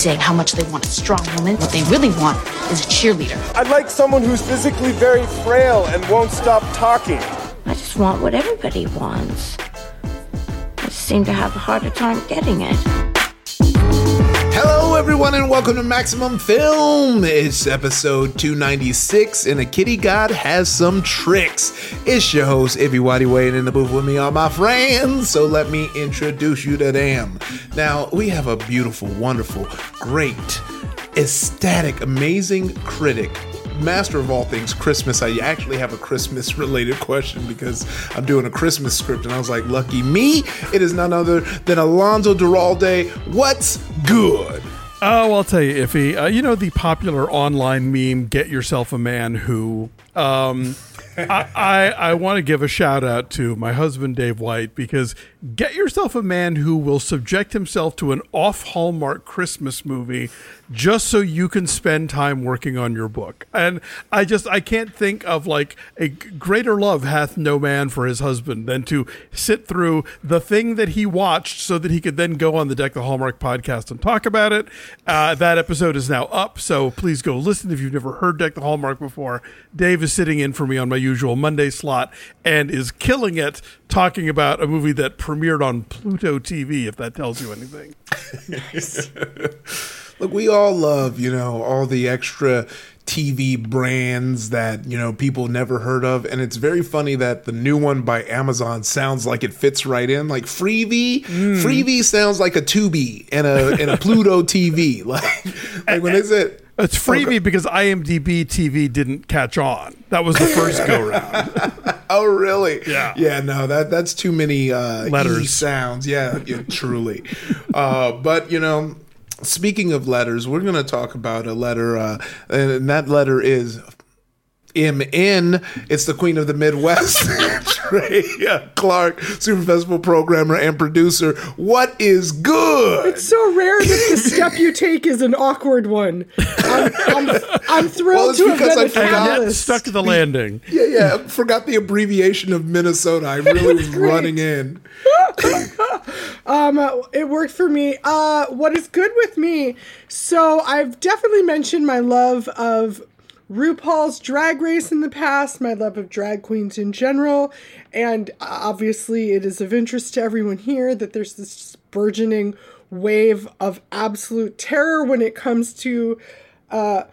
saying how much they want a strong woman. What they really want is a cheerleader. I'd like someone who's physically very frail and won't stop talking. I just want what everybody wants. I just seem to have a harder time getting it. Everyone, and welcome to Maximum Film. It's episode 296, and a kitty god has some tricks. It's your host, Ify Nwadiwe, in the booth with me, all my friends. So let me introduce you to them. Now, we have a beautiful, wonderful, great, ecstatic, amazing critic master of all things Christmas. I actually have a Christmas related question because I'm doing a Christmas script and I was like, lucky me, it is none other than Alonso Duralde. What's good? Oh, I'll tell you, Ify. Uh, you know the popular online meme, "Get yourself a man who." Um, I, I, I want to give a shout out to my husband Dave White because get yourself a man who will subject himself to an off Hallmark Christmas movie just so you can spend time working on your book. And I just I can't think of like a greater love hath no man for his husband than to sit through the thing that he watched so that he could then go on the Deck the Hallmark podcast and talk about it. Uh, that episode is now up, so please go listen if you've never heard Deck the Hallmark before. Dave is sitting in for me on my usual Monday slot and is killing it talking about a movie that premiered on Pluto TV, if that tells you anything. Look, we all love, you know, all the extra TV brands that, you know, people never heard of. And it's very funny that the new one by Amazon sounds like it fits right in. Like Freevee, mm. Freevee sounds like a Tubi and a and a Pluto TV. Like, like when is it? It's freebie okay. because IMDb TV didn't catch on. That was the first go round. oh, really? Yeah. Yeah. No, that that's too many uh, letters sounds. Yeah, yeah truly. uh, but you know, speaking of letters, we're going to talk about a letter, uh, and that letter is MN. It's the Queen of the Midwest, Drea Clark, Super Festival programmer and producer. What is good? It's so rare that the step you take is an awkward one. I'm, I'm, I'm thrilled well, to have been I forgot, stuck to the landing. Yeah, yeah. I forgot the abbreviation of Minnesota. I really was great. running in. um, it worked for me. Uh, what is good with me? So I've definitely mentioned my love of RuPaul's Drag Race in the past, my love of drag queens in general, and obviously it is of interest to everyone here that there's this burgeoning wave of absolute terror when it comes to uh,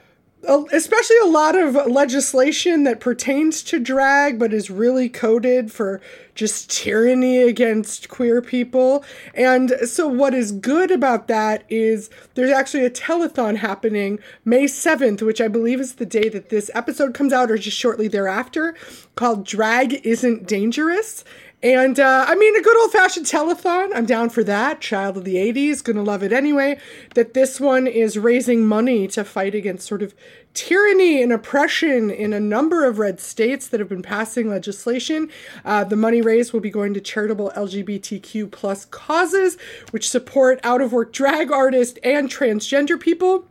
especially a lot of legislation that pertains to drag but is really coded for just tyranny against queer people. And so, what is good about that is there's actually a telethon happening May 7th, which I believe is the day that this episode comes out, or just shortly thereafter, called Drag Isn't Dangerous. And uh, I mean, a good old fashioned telethon. I'm down for that. Child of the 80s, gonna love it anyway. That this one is raising money to fight against sort of tyranny and oppression in a number of red states that have been passing legislation. Uh, the money raised will be going to charitable LGBTQ plus causes, which support out of work drag artists and transgender people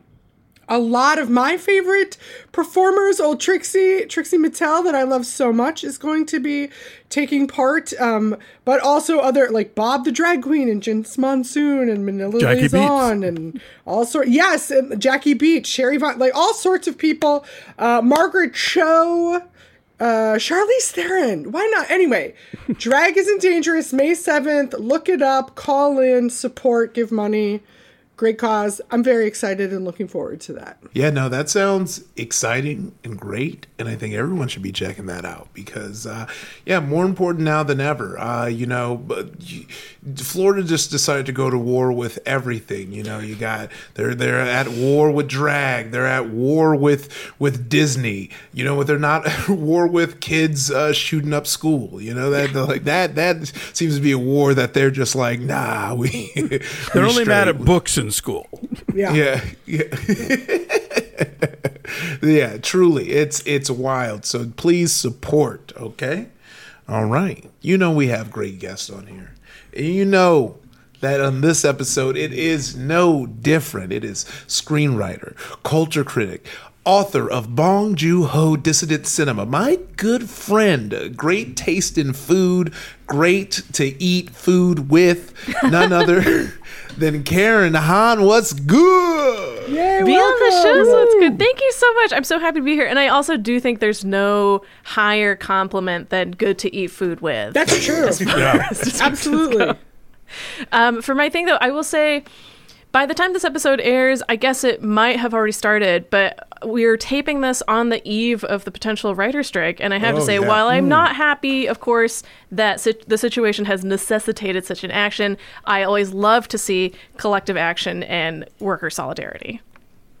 a lot of my favorite performers, old Trixie, Trixie Mattel, that I love so much, is going to be taking part. Um, but also other like Bob the Drag Queen and Jinkx Monsoon and Manila Jackie Liaison and all sorts. Yes, and Jackie Beat, Sherry Vine, like all sorts of people. Uh, Margaret Cho. Uh, Charlize Theron. Why not? Anyway, Drag Isn't Dangerous, May 7th. Look it up, call in, support, give money great cause. I'm very excited and looking forward to that. Yeah, no, that sounds exciting and great, and I think everyone should be checking that out because, uh, yeah, more important now than ever. Uh, you know, Florida just decided to go to war with everything. You know, you got they're they're at war with drag, they're at war with with Disney. You know, they're not at war with kids uh, shooting up school. You know that like that that seems to be a war that they're just like, nah, we. they're only mad at books and in school. Yeah. Yeah. Yeah. yeah, truly. It's it's wild. So please support, okay? All right. You know we have great guests on here. And you know that on this episode it is no different. It is screenwriter, culture critic, author of Bong Joon Ho Dissident Cinema, my good friend, great taste in food, great to eat food with, none other than Karen Han. What's good? Hey, Be on the show, so it's good. Thank you so much. I'm so happy to be here. And I also do think there's no higher compliment than good to eat food with. That's true. yeah. Absolutely. Um, for my thing, though, I will say by the time this episode airs, I guess it might have already started, but we're taping this on the eve of the potential writer strike. And I have to Oh, say, yeah. while I'm hmm. not happy, of course, that sit- the situation has necessitated such an action, I always love to see collective action and worker solidarity.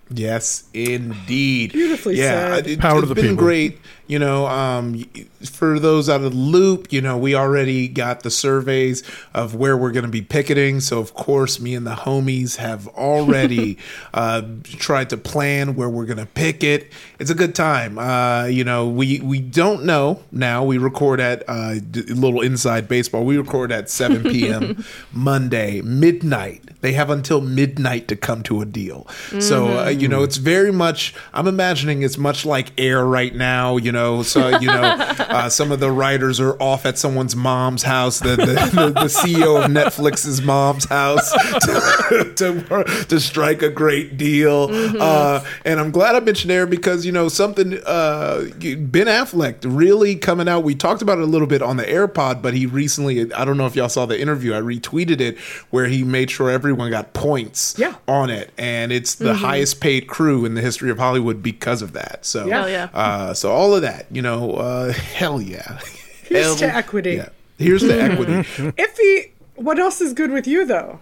Yes, indeed. Beautifully yeah, said. It, Power to has the been people. great. You know, um, for those out of the loop, you know, we already got the surveys of where we're going to be picketing. So, of course, me and the homies have already uh, tried to plan where we're going to picket. It's a good time. Uh, you know, we we don't know now. We record at uh, d- little inside baseball. We record at 7 p.m. Monday midnight. They have until midnight to come to a deal. So uh, you know, it's very much. I'm imagining it's much like air right now. You know, so you know, uh, some of the writers are off at someone's mom's house. The the, the, the CEO of Netflix's mom's house to, to, to strike a great deal. Uh, and I'm glad I mentioned air because you know something. Uh, ben Affleck really coming out. We talked about it a little bit on the AirPod, but he recently. I don't know if y'all saw the interview. I retweeted it where he made sure everyone got points Yeah. on it, and it's the highest paid crew in the history of Hollywood because of that. So, Yeah. Yeah. uh, so all of that, you know, uh, hell yeah. Here's Hell to equity. Yeah. Here's the equity. Ify, what else is good with you though?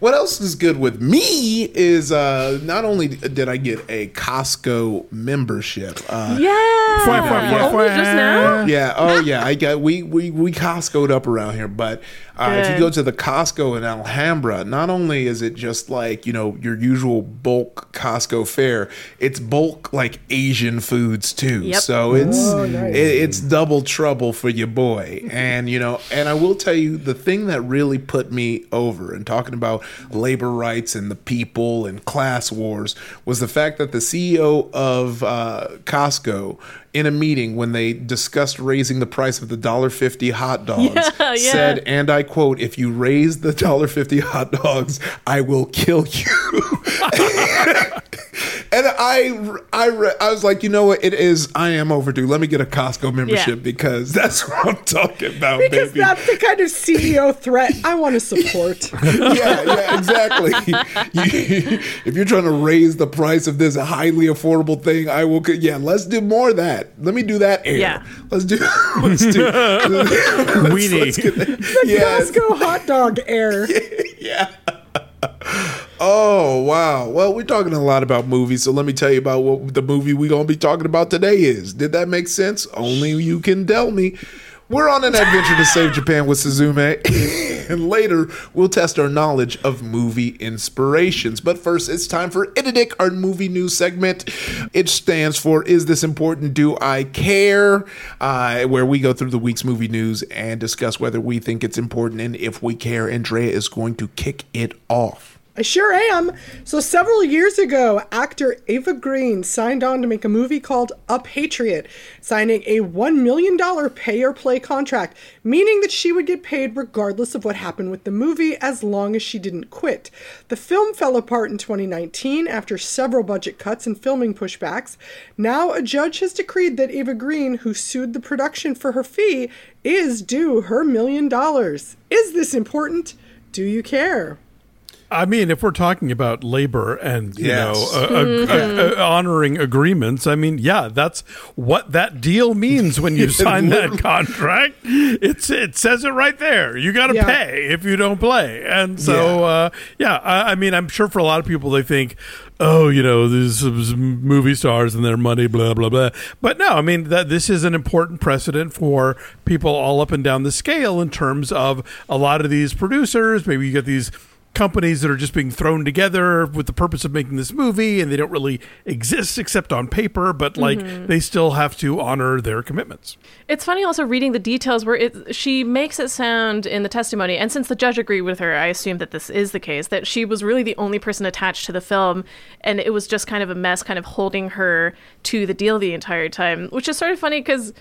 What else is good with me is uh, not only did I get a Costco membership. Uh, Yeah. Fwah, fwah, fwah, Only just now? yeah. Oh, yeah. I got we we we Costco'd up around here, but uh, if you go to the Costco in Alhambra, not only is it just like you know your usual bulk Costco fare, it's bulk like Asian foods too. Yep. So it's Oh, nice. it, it's double trouble for your boy. And you know, and I will tell you the thing that really put me over. And talking about labor rights and the people and class wars was the fact that the CEO of uh, Costco in a meeting when they discussed raising the price of the dollar fifty hot dogs Yeah, yeah. said, and I quote, "If you raise the dollar fifty hot dogs, I will kill you." And I, I, I was like, you know what? It is. I am overdue. Let me get a Costco membership Yeah. because that's what I'm talking about, Because baby. that's the kind of CEO threat I want to support. yeah, yeah, exactly. You- if you're trying to raise the price of this highly affordable thing, I will. Yeah, let's do more of that. Let me do that. Air. Yeah. let's do. Let's do. let's, Weenie. let's get that. Yes. Costco hot dog air. yeah. Oh wow! Well, we're talking a lot about movies, so let me tell you about what the movie we're gonna be talking about today is. Did that make sense? Only you can tell me. We're on an adventure to save Japan with Suzume, and later we'll test our knowledge of movie inspirations. But first, it's time for ITIDIC, our movie news segment. It stands for Is This Important? Do I Care? Uh, where we go through the week's movie news and discuss whether we think it's important and if we care. Andrea is going to kick it off. I sure am. So, several years ago, actor Eva Green signed on to make a movie called A Patriot, signing a $1 million pay or play contract, meaning that she would get paid regardless of what happened with the movie as long as she didn't quit. The film fell apart in 2019 after several budget cuts and filming pushbacks. Now, a judge has decreed that Eva Green, who sued the production for her fee, is due her million dollars. Is this important? Do you care? I mean, if we're talking about labor and you Yes. know uh, uh, uh, uh, honoring agreements, I mean, yeah, that's what that deal means when you sign that contract. It's it says it right there. You got to Yeah. pay if you don't play, and so uh, yeah, I, I mean, I'm sure for a lot of people they think, oh, you know, these movie stars and their money, blah blah blah. But no, I mean that this is an important precedent for people all up and down the scale in terms of a lot of these producers. Maybe you get these companies that are just being thrown together with the purpose of making this movie and they don't really exist except on paper but like mm-hmm. they still have to honor their commitments. It's funny also reading the details where it she makes it sound in the testimony, and since the judge agreed with her, I assume that this is the case, that she was really the only person attached to the film, and it was just kind of a mess, kind of holding her to the deal the entire time, which is sort of funny because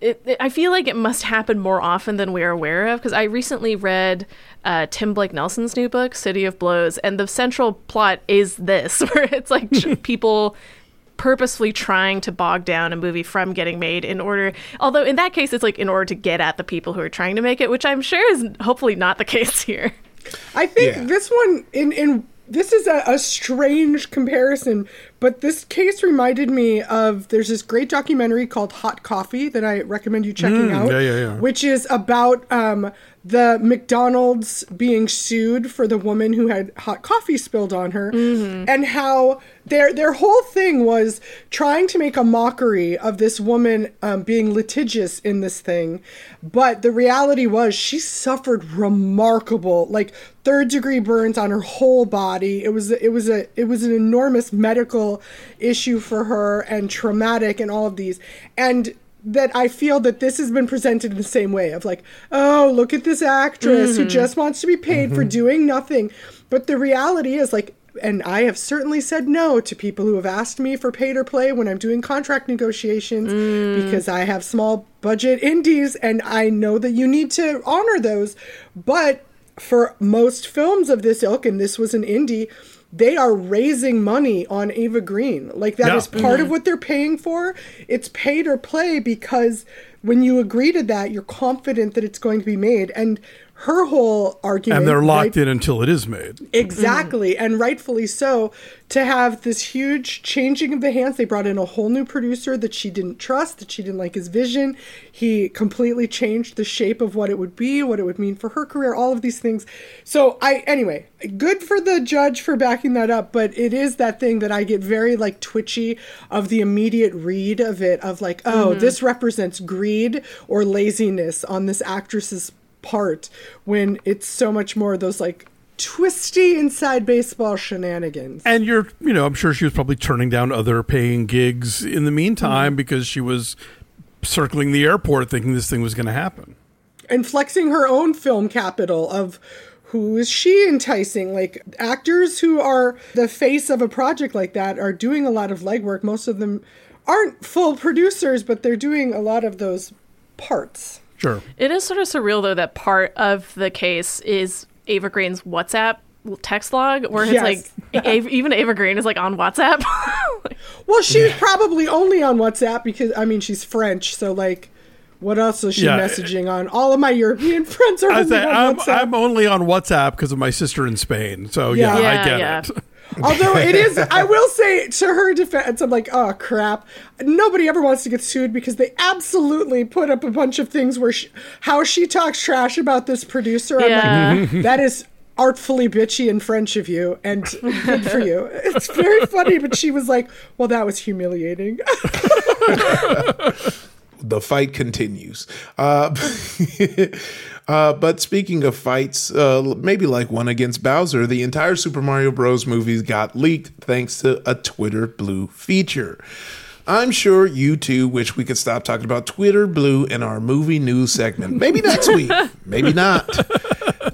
it, it- I feel like it must happen more often than we're aware of because I recently read uh, Tim Blake Nelson's new book, City of Blows, and the central plot is this, where it's like people purposefully trying to bog down a movie from getting made in order although in that case it's like in order to get at the people who are trying to make it which i'm sure is hopefully not the case here I think Yeah. this one in in this is a, a strange comparison, but this case reminded me of there's this great documentary called Hot Coffee that I recommend you checking out. Mm, yeah, yeah, yeah. Which is about um, the McDonald's being sued for the woman who had hot coffee spilled on her, and how their their whole thing was trying to make a mockery of this woman um, being litigious in this thing, but the reality was she suffered remarkable like third degree burns on her whole body. It was it was a it was an enormous medical issue for her and traumatic and all of these and that I feel that this has been presented in the same way of like, oh, look at this actress who mm-hmm. just wants to be paid for mm-hmm. doing nothing. But the reality is like and I have certainly said no to people who have asked me for pay to play when I'm doing contract negotiations mm. because I have small budget indies and I know that you need to honor those. But for most films of this ilk, and this was an indie, they are raising money on Eva Green. Like that is Yeah. part of mm-hmm. what they're paying for. It's paid or play because when you agree to that, you're confident that it's going to be made. And her whole argument, and they're locked right- in until it is made. Exactly, and rightfully so. To have this huge changing of the hands, they brought in a whole new producer that she didn't trust, that she didn't like his vision. He completely changed the shape of what it would be, what it would mean for her career, all of these things. So I, anyway, good for the judge for backing that up, but it is that thing that I get very like twitchy of the immediate read of it, of like, oh, mm-hmm. this represents greed or laziness on this actress's part, when it's so much more those like twisty inside baseball shenanigans. And you're, you know, I'm sure she was probably turning down other paying gigs in the meantime Mm-hmm. because she was circling the airport thinking this thing was going to happen. and flexing her own film capital of who is she enticing like actors who are the face of a project like that are doing a lot of legwork most of them aren't full producers but they're doing a lot of those parts Sure. It is sort of surreal though that part of the case is Eva Green's WhatsApp text log, where it's Yes. like Eva, even Eva Green is like on WhatsApp. well she's probably only on whatsapp because i mean she's french so like what else is she Yeah. messaging on all of my european friends are I only say on I'm, WhatsApp. I'm only on WhatsApp because of my sister in Spain. So yeah, Yeah. I get yeah. it. Although it is, I will say to her defense, I'm like, oh crap. Nobody ever wants to get sued because they absolutely put up a bunch of things where she, how she talks trash about this producer. I'm Yeah. like, that is artfully bitchy and French of you, and good for you. It's very funny, but she was like, well, that was humiliating. the fight continues. Uh, uh, but speaking of fights, uh, maybe like one against Bowser, the entire Super Mario Bros. movies got leaked thanks to a Twitter Blue feature. I'm sure you too wish we could stop talking about Twitter Blue in our movie news segment. Maybe next week, maybe not.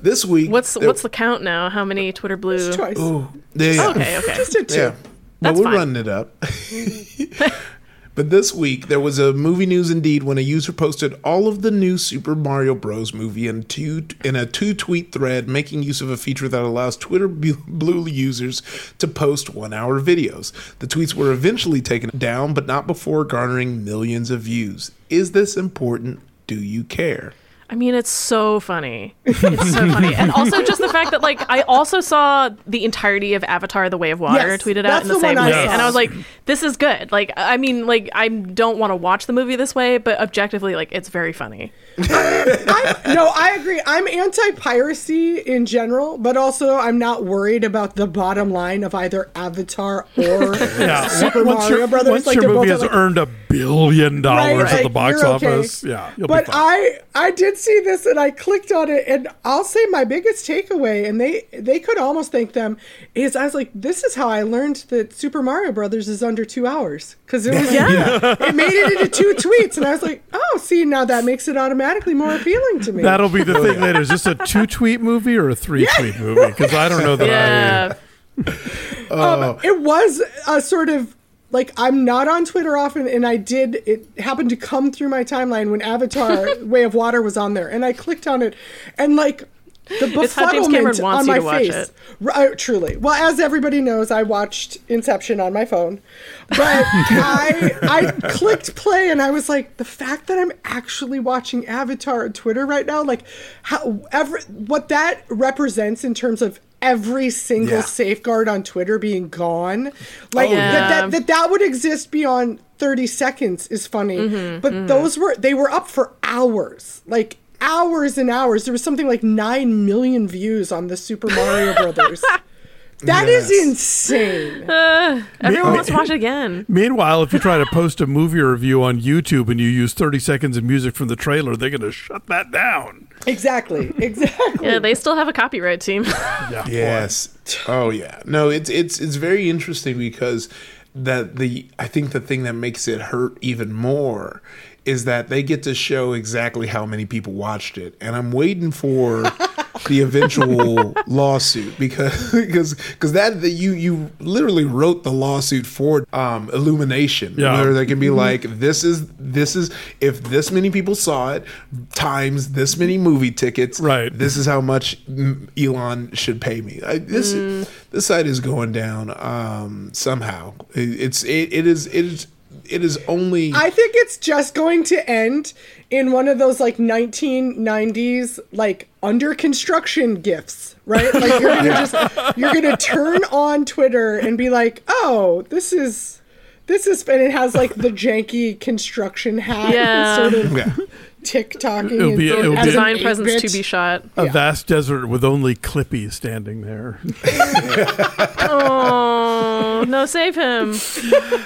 This week, what's there- what's the count now? How many Twitter blue? Twice. yeah, Okay, okay. Just did two. Yeah. That's but we're fine. running it up. but this week there was a movie news indeed when a user posted all of the new Super Mario Bros. movie in two in a two tweet thread, making use of a feature that allows Twitter Blue users to post one hour videos. The tweets were eventually taken down, but not before garnering millions of views. Is this important? Do you care? I mean, it's so funny. It's so funny, and also just the fact that like I also saw the entirety of Avatar: The Way of Water Yes, tweeted out in the, the same one I way, and I was like, "This is good." Like, I mean, like I don't want to watch the movie this way, but objectively, like it's very funny. I'm, no, I agree. I'm anti piracy in general, but also I'm not worried about the bottom line of either Avatar or Yeah. Super once Mario your, Brothers. Once like your movie has like- earned a billion dollars Right, at the box you're okay. office, yeah, you'll but be fine. I I did see this and I clicked on it and I'll say my biggest takeaway and they they could almost thank them is I was like this is how I learned that Super Mario Brothers is under two hours because it was Yeah. it made it into two tweets and I was like oh see now that makes it automatically more appealing to me. That'll be the thing later. Is this a two tweet movie or a three tweet movie? Because I don't know that Yeah, um, it was a sort of like I'm not on Twitter often, and I did. It happened to come through my timeline when Avatar: Way of Water was on there, and I clicked on it, and like the befuddlement on my face. it. Right, uh, truly. Well, as everybody knows, I watched Inception on my phone, but I I clicked play, and I was like, the fact that I'm actually watching Avatar on Twitter right now, like, how ever what that represents in terms of every single Yeah. safeguard on Twitter being gone, like yeah. that, that that that would exist beyond 30 seconds is funny, mm-hmm, but mm-hmm. those were they were up for hours, like hours and hours. There was something like nine million views on the Super Mario Brothers. That is Yes. insane. Uh, everyone wants to watch it again. Meanwhile, if you try to post a movie review on YouTube and you use 30 seconds of music from the trailer, they're going to shut that down. Exactly. Exactly. Yeah, they still have a copyright team. Yeah. Yes. Oh yeah. No, it's it's it's very interesting because that the I think the thing that makes it hurt even more is that they get to show exactly how many people watched it, and I'm waiting for the eventual lawsuit because because because that that you you literally wrote the lawsuit for um, Illumination, Yeah. where they can be like, this is this is if this many people saw it times this many movie tickets, Right. This is how much mm, Elon should pay me. I, this this site is going down um, somehow. It, it's it, it is it is it is only I think it's just going to end in one of those like 1990s like under construction gifts, right? Like you're gonna just you're gonna turn on Twitter and be like, oh, this is this is and it has like the janky construction hat, Yeah. sort of yeah. TikToking. It'll be- and- it'll as be- an Design presence 8-bit. to be shot. A vast desert with only Clippy standing there. Oh no, save him!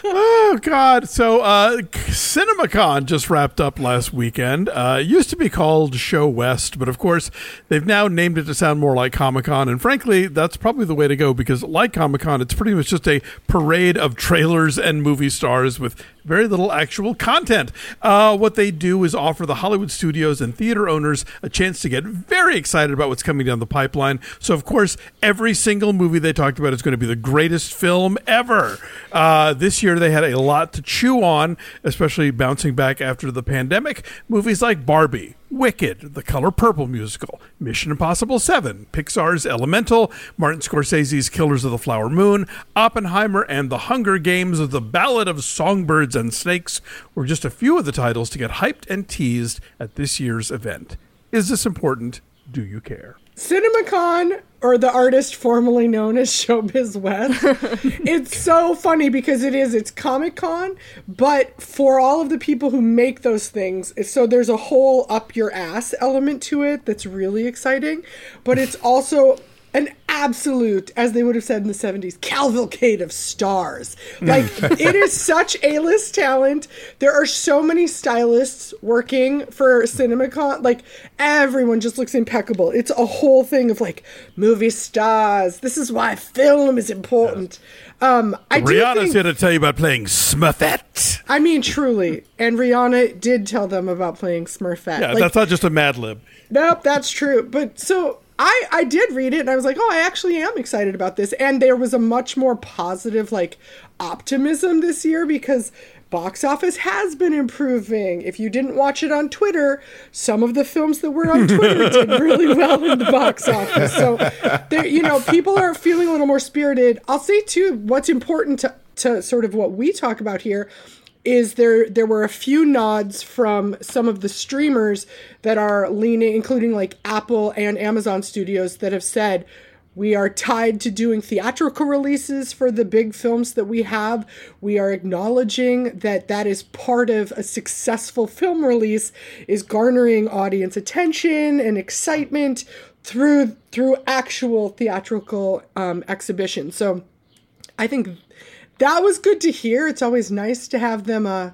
Oh God! So uh, CinemaCon just wrapped up last weekend. Uh, it used to be called ShoWest, but of course they've now named it to sound more like Comic Con. And frankly, that's probably the way to go because, like Comic Con, it's pretty much just a parade of trailers and movie stars with very little actual content. Uh, what they do is offer the Hollywood studios and theater owners a chance to get very excited about what's coming down the pipeline. So, of course, every single movie they talked about is going to be the greatest film ever. Uh, this year, they had a lot to chew on, especially bouncing back after the pandemic. Movies like Barbie. Wicked, the Color Purple musical, Mission Impossible 7, Pixar's Elemental, Martin Scorsese's Killers of the Flower Moon, Oppenheimer, and The Hunger Games of the Ballad of Songbirds and Snakes were just a few of the titles to get hyped and teased at this year's event. Is this important? Do you care? CinemaCon, or the artist formerly known as Showbiz West, it's so funny because it is, it's Comic Con, but for all of the people who make those things, it's- so there's a whole up your ass element to it that's really exciting, but it's also an absolute, as they would have said in the 70s, cavalcade of stars. Like, it is such A list talent. There are so many stylists working for CinemaCon. Like, everyone just looks impeccable. It's a whole thing of like movie stars. This is why film is important. Um, I do Rihanna's think- here to tell you about playing Smurfette. I mean, truly. And Rihanna did tell them about playing Smurfette. Yeah, Like, that's not just a Mad Lib. Nope, that's true. But so I I did read it and I was like, oh, I actually am excited about this. And there was a much more positive like optimism this year because box office has been improving. If you didn't watch it on Twitter, some of the films that were on Twitter did really well in the box office. So there, you know, people are feeling a little more spirited. I'll say too, what's important to to sort of what we talk about here is there there were a few nods from some of the streamers that are leaning including like Apple and Amazon studios that have said we are tied to doing theatrical releases for the big films that we have. We are acknowledging that that is part of a successful film release is garnering audience attention and excitement through through actual theatrical um, exhibition. So I think that was good to hear. It's always nice to have them uh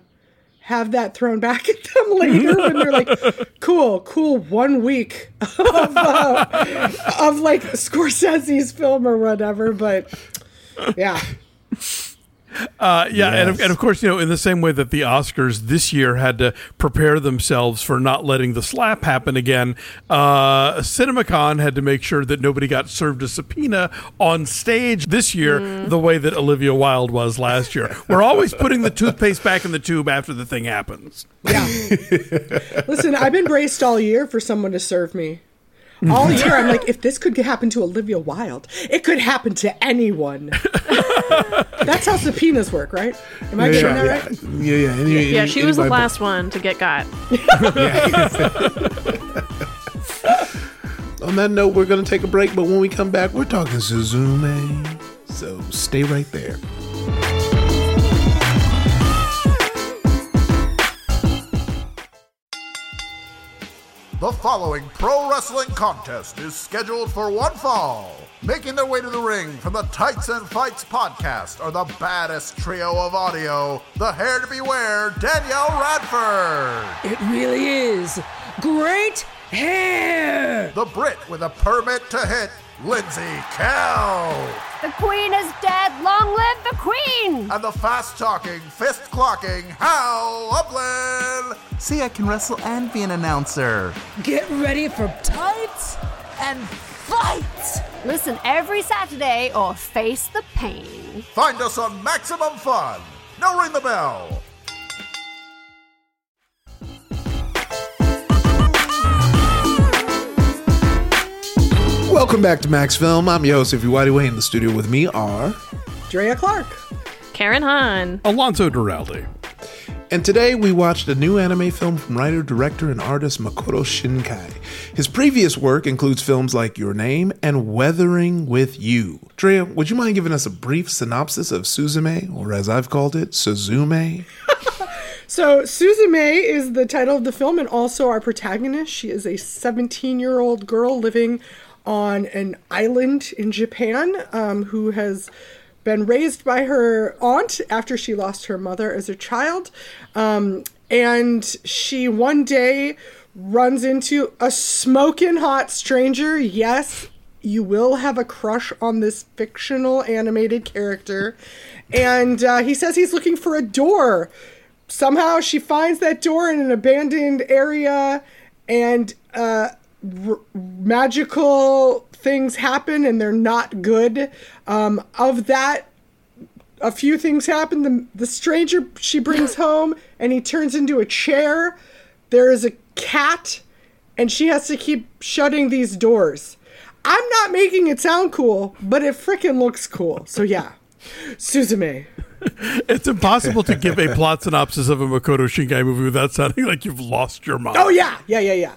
have that thrown back at them later when they're like, cool, cool, one week of, uh, of like Scorsese's film or whatever. But yeah, Uh, yeah, and, of, and of course, you know, in the same way that the Oscars this year had to prepare themselves for not letting the slap happen again, uh, CinemaCon had to make sure that nobody got served a subpoena on stage this year the way that Olivia Wilde was last year. We're always putting the toothpaste back in the tube after the thing happens. Yeah. Listen, I've been braced all year for someone to serve me. All year, I'm like, if this could happen to Olivia Wilde, it could happen to anyone. That's how subpoenas work, right? Am I getting that right? Yeah, yeah. Any- Yeah, any- she was the anybody- last one to get got. On that note, we're going to take a break, but when we come back, we're talking Suzume. So stay right there. Following pro wrestling contest is scheduled for one fall. Making their way to the ring from the Tights and Fights podcast are the baddest trio of audio, the hair to beware, Danielle Radford, It really is. Great hair! the Brit with a permit to hit, Lindsey Kelk, The queen is dead. Long live the queen! and the fast talking, fist clocking Hal Lublin. See, I can wrestle and be an announcer. Get ready for tights and fight! Listen every Saturday or face the pain. Find us on Maximum Fun. Now ring the bell. Welcome back to Max Film. I'm your host, Ify Nwadiwe In the studio with me are. Drea Clark. Karen Han. Alonso Duralde. And today we watched a new anime film from writer, director, and artist Makoto Shinkai. His previous work includes films like Your Name and Weathering with You. Drea, would you mind giving us a brief synopsis of Suzume, or as I've called it, Suzume? So, Suzume is the title of the film and also our protagonist. She is a 17 year old girl living on an island in Japan um, who has been raised by her aunt after she lost her mother as a child. Um, and she one day runs into a smoking hot stranger. Yes, you will have a crush on this fictional animated character. And uh, he says he's looking for a door somehow she finds that door in an abandoned area and uh, r- magical things happen and they're not good. Um, of that a few things happen. The, the stranger she brings home and he turns into a chair. There is a cat and she has to keep shutting these doors. I'm not making it sound cool but it freaking looks cool. So yeah. Suzume It's impossible to give a plot synopsis of a Makoto Shinkai movie without sounding like you've lost your mind. oh yeah. Yeah yeah yeah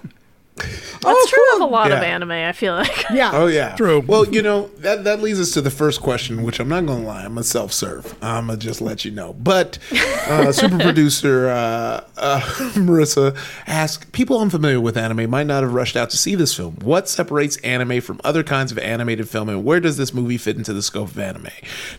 That's true of a lot of anime, I feel like. yeah Oh yeah, True. Well, you know that that leads us to the first question, which I'm not gonna lie, I'm a self-serve. I'm gonna just let you know. But uh, super producer uh, uh, Marissa asked, people unfamiliar with anime might not have rushed out to see this film. What separates anime from other kinds of animated film, and where does this movie fit into the scope of anime?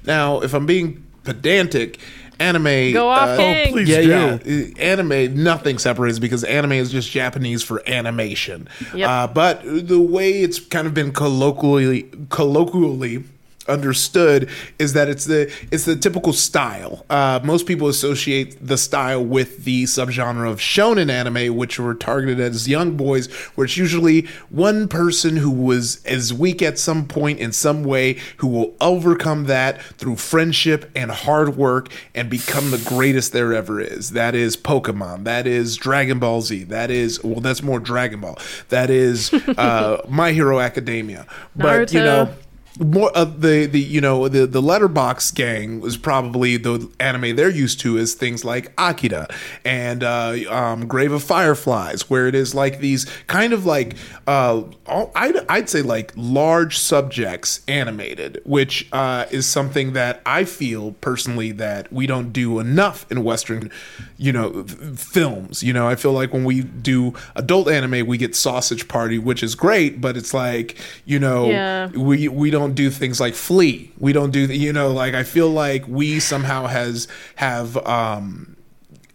Now, if I'm being pedantic, anime Go off, uh, King. please yeah, do. yeah. Uh, Anime, nothing separates because anime is just Japanese for animation. Yep. Uh, but the way it's kind of been colloquially colloquially understood is that it's the it's the typical style. Uh, most people associate the style with the subgenre of shonen anime, which were targeted as young boys, where it's usually one person who was as weak at some point in some way who will overcome that through friendship and hard work and become the greatest there ever is. That is Pokemon. That is Dragon Ball Z. That is well, that's more Dragon Ball. That is uh, My Hero Academia. But you know more the the you know the the letterbox gang was probably the anime they're used to is things like Akira and uh, um, Grave of Fireflies, where it is like these kind of like uh, all, I'd I'd say like large subjects animated, which uh, is something that I feel personally that we don't do enough in Western, you know, f- films. You know, I feel like when we do adult anime, we get Sausage Party, which is great, but it's like you know Yeah. we we don't do things like flee. We don't do you know like I feel like we somehow has have um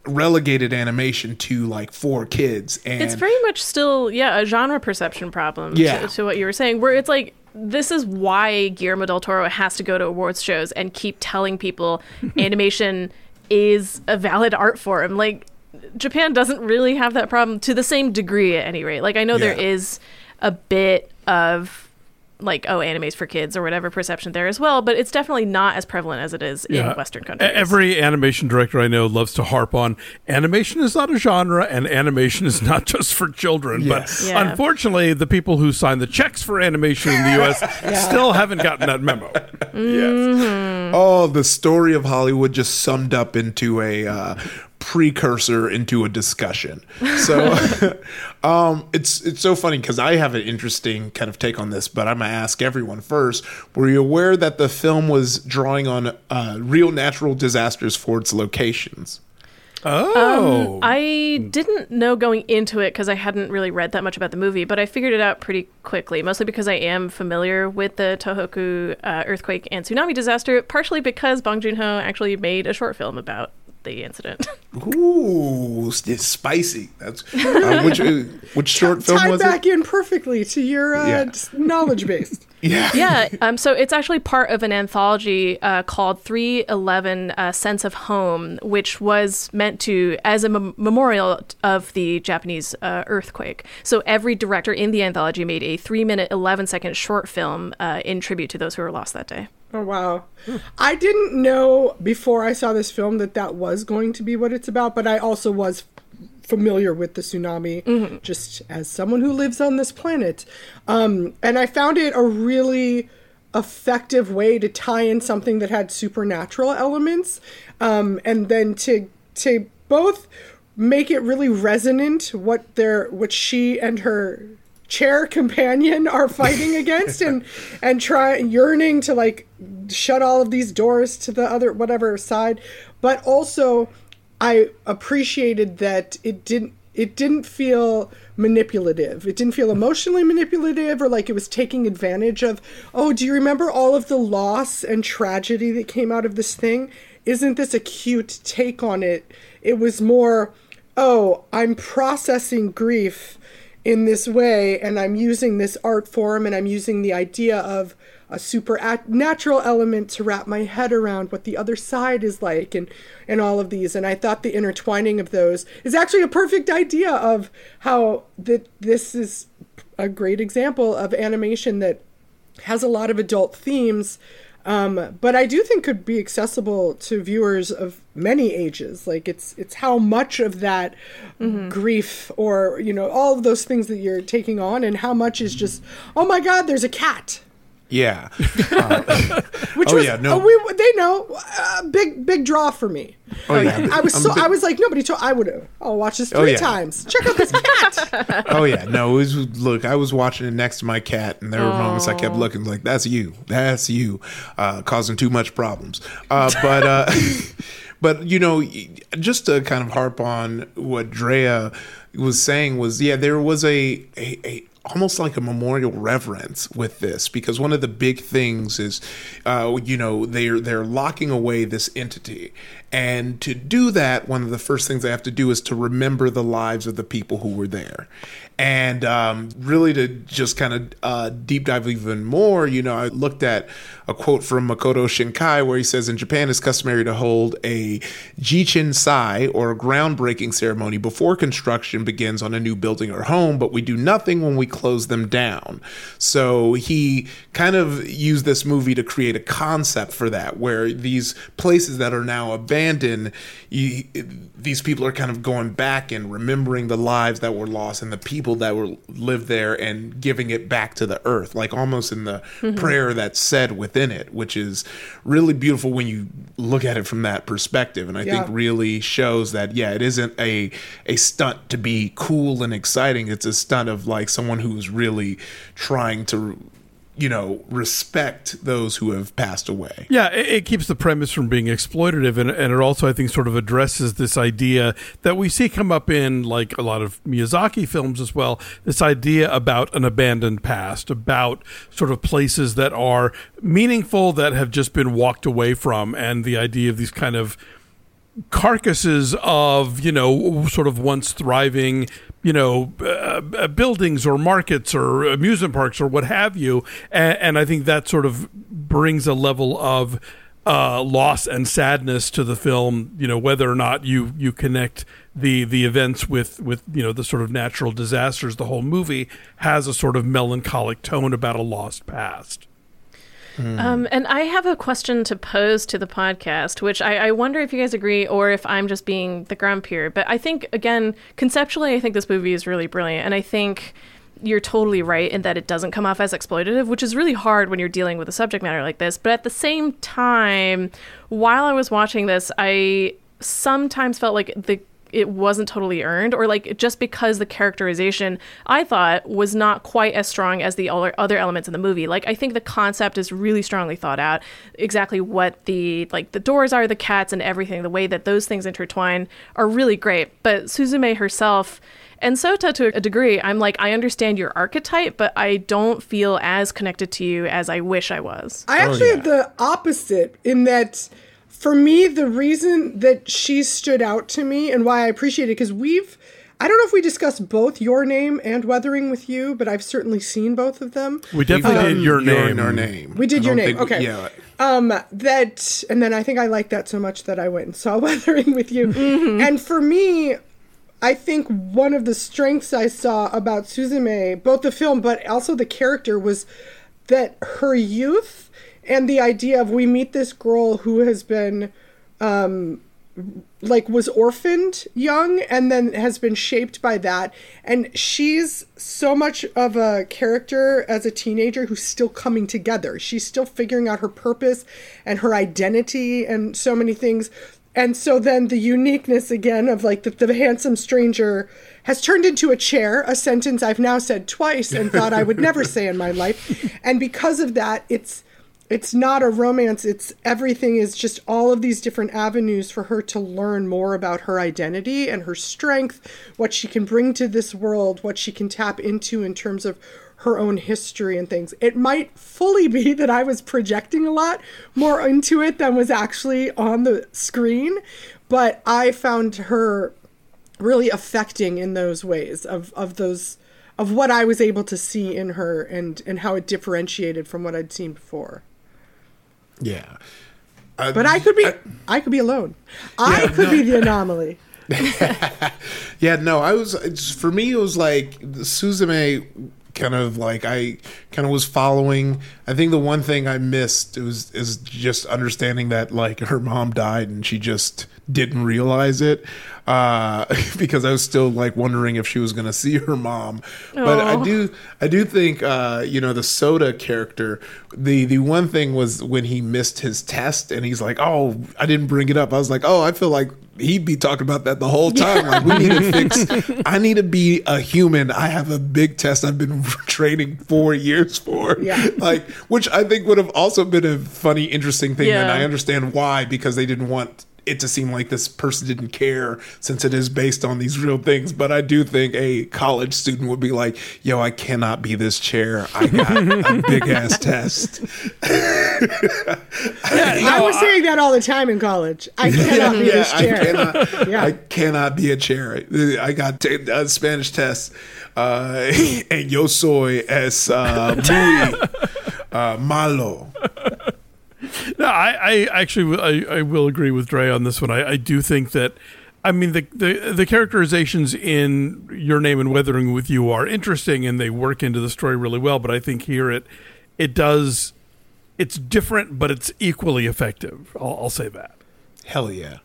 relegated animation to like for kids and It's very much still, yeah, a genre perception problem Yeah. to, to what you were saying, where it's like this is why Guillermo del Toro has to go to awards shows and keep telling people animation is a valid art form. Like Japan doesn't really have that problem to the same degree at any rate. Like I know there Yeah. is a bit of like oh animes for kids or whatever perception there as well, but it's definitely not as prevalent as it is in Western countries. Every animation director I know loves to harp on animation is not a genre and animation is not just for children. Yes. But Yeah. unfortunately, the people who sign the checks for animation in the US still haven't gotten that memo. Yes. Oh, the story of Hollywood just summed up into a uh, precursor into a discussion. So, um, it's it's so funny because I have an interesting kind of take on this, but I'm gonna ask everyone first. Were you aware that the film was drawing on uh, real natural disasters for its locations? Oh. I didn't know going into it because I hadn't really read that much about the movie, but I figured it out pretty quickly, mostly because I am familiar with the Tohoku uh, earthquake and tsunami disaster, partially because Bong Joon Ho actually made a short film about the incident. Ooh, it's spicy. That's uh, which uh, which short film Tied was back it? in perfectly to your uh, Yeah. knowledge base. Yeah. yeah, um, so it's actually part of an anthology uh, called 311 uh, Sense of Home, which was meant to, as a mem- memorial of the Japanese uh, earthquake. So every director in the anthology made a three minute, 11 second short film uh, in tribute to those who were lost that day. Oh wow. I didn't know before I saw this film that that was going to be what it's about, but I also was familiar with the tsunami just as someone who lives on this planet. Um, and I found it a really effective way to tie in something that had supernatural elements um, and then to to both make it really resonant what their what she and her chair companion are fighting against and and try yearning to like shut all of these doors to the other whatever side. But also i appreciated that it didn't it didn't feel manipulative. It didn't feel emotionally manipulative or like it was taking advantage of oh do you remember all of the loss and tragedy that came out of this thing? Isn't this a cute take on it? It was more oh i'm processing grief in this way and i'm using this art form and i'm using the idea of a supernatural element to wrap my head around what the other side is like and and all of these. And i thought the intertwining of those is actually a perfect idea of how that this is a great example of animation that has a lot of adult themes um, but I do think could be accessible to viewers of many ages. Like it's it's how much of that grief or you know all of those things that you're taking on, and how much is just oh my god, there's a cat. Yeah. Which Oh, was yeah, no. oh, we they know uh, big big draw for me. Oh, yeah. I was so a I was like nobody told I would have I'll watch this Oh, three yeah. times. Check out this cat. oh yeah, no. It was look. I was watching it next to my cat, and there were moments I kept looking like, "That's you, that's you," uh, causing too much problems. Uh, but uh, but you know, just to kind of harp on what Drea was saying was, yeah, there was a a. a almost like a memorial reverence with this because one of the big things is uh, you know they're they're locking away this entity and to do that one of the first things I have to do is to remember the lives of the people who were there. And um, really to just kind of uh, deep dive even more you know i looked at a quote from makoto shinkai where he says in japan it's customary to hold a jichin sai or a groundbreaking ceremony before construction begins on a new building or home but we do nothing when we close them down. So he kind of used this movie to create a concept for that where these places that are now abandoned you, these people are kind of going back and remembering the lives that were lost and the people that were lived there and giving it back to the earth like almost in the mm-hmm. prayer that's said within it which is really beautiful when you look at it from that perspective. And i Yeah. think really shows that yeah it isn't a a stunt to be cool and exciting. It's a stunt of like someone who's really trying to you know respect those who have passed away Yeah, it, it keeps the premise from being exploitative, and, and it also, I think, sort of addresses this idea that we see come up in like a lot of Miyazaki films as well. This idea about an abandoned past, about sort of places that are meaningful that have just been walked away from, and the idea of these kind of carcasses of you know sort of once thriving you know, uh, uh, buildings or markets or amusement parks or what have you. And, and I think that sort of brings a level of uh, loss and sadness to the film. You know, whether or not you you connect the the events with with you know the sort of natural disasters. The whole movie has a sort of melancholic tone about a lost past. Um, and I have a question to pose to the podcast, which I, I wonder if you guys agree or if I'm just being the grump here. But I think, again, conceptually, I think this movie is really brilliant. And I think you're totally right in that it doesn't come off as exploitative, which is really hard when you're dealing with a subject matter like this. But at the same time, while I was watching this, I sometimes felt like the it wasn't totally earned or like just because the characterization I thought was not quite as strong as the other other elements in the movie. Like I think the concept is really strongly thought out. Exactly what the like the doors are, the cats and everything, the way that those things intertwine are really great. But Suzume herself and Sota to a degree, I'm like, I understand your archetype, but I don't feel as connected to you as I wish I was. I oh, actually have the opposite in that for me, the reason that she stood out to me and why I appreciate it, because we've, I don't know if we discussed both your name and Weathering with You, but I've certainly seen both of them. We definitely did your name. Your name. We did your name. think we- okay. yeah. Um, that, and then I think I liked that so much that I went and saw Weathering with You. And for me, I think one of the strengths I saw about Suzume, both the film but also the character, was that her youth and the idea of we meet this girl who has been um like was orphaned young and then has been shaped by that. And she's so much of a character as a teenager who's still coming together. She's still figuring out her purpose and her identity and so many things. And so then the uniqueness again of like the, the handsome stranger has turned into a chair a sentence i've now said twice and thought i would never say in my life. And because of that it's it's not a romance it's everything is just all of these different avenues for her to learn more about her identity and her strength what she can bring to this world what she can tap into in terms of her own history and things it might fully be that i was projecting a lot more into it than was actually on the screen but i found her really affecting in those ways of of those of what I was able to see in her and and how it differentiated from what I'd seen before. Yeah. But I could be I, could be alone. I Yeah, could no. be the anomaly. Yeah, no, I was it's, for me. It was like Suzume, kind of like I kind of was following. I think the one thing I missed was is just understanding that like her mom died and she just didn't realize it uh, because I was still like wondering if she was going to see her mom. But I do I do think uh, you know the Sota character. The the one thing was when he missed his test and he's like, "Oh, I didn't bring it up." I was like, "Oh, I feel like he'd be talking about that the whole time. Like we need to fix. I need to be a human. I have a big test I've been training four years for. Yeah. like which I think would have also been a funny, interesting thing. Yeah. And I understand why because they didn't want it to seem like this person didn't care since it is based on these real things. But I do think a college student would be like, yo, I cannot be this chair. I got a big ass test. I was saying that all the time in college. I cannot be this chair. I cannot, Yeah. I cannot be a chair. I got t- a Spanish test. Uh, and yo soy es uh, muy uh, malo. No, I, I actually I, I will agree with Dre on this one. I, I do think that I mean the, the the characterizations in Your Name and Weathering with You are interesting and they work into the story really well. But I think here it it does it's different, but it's equally effective. I'll, I'll say that. Hell yeah.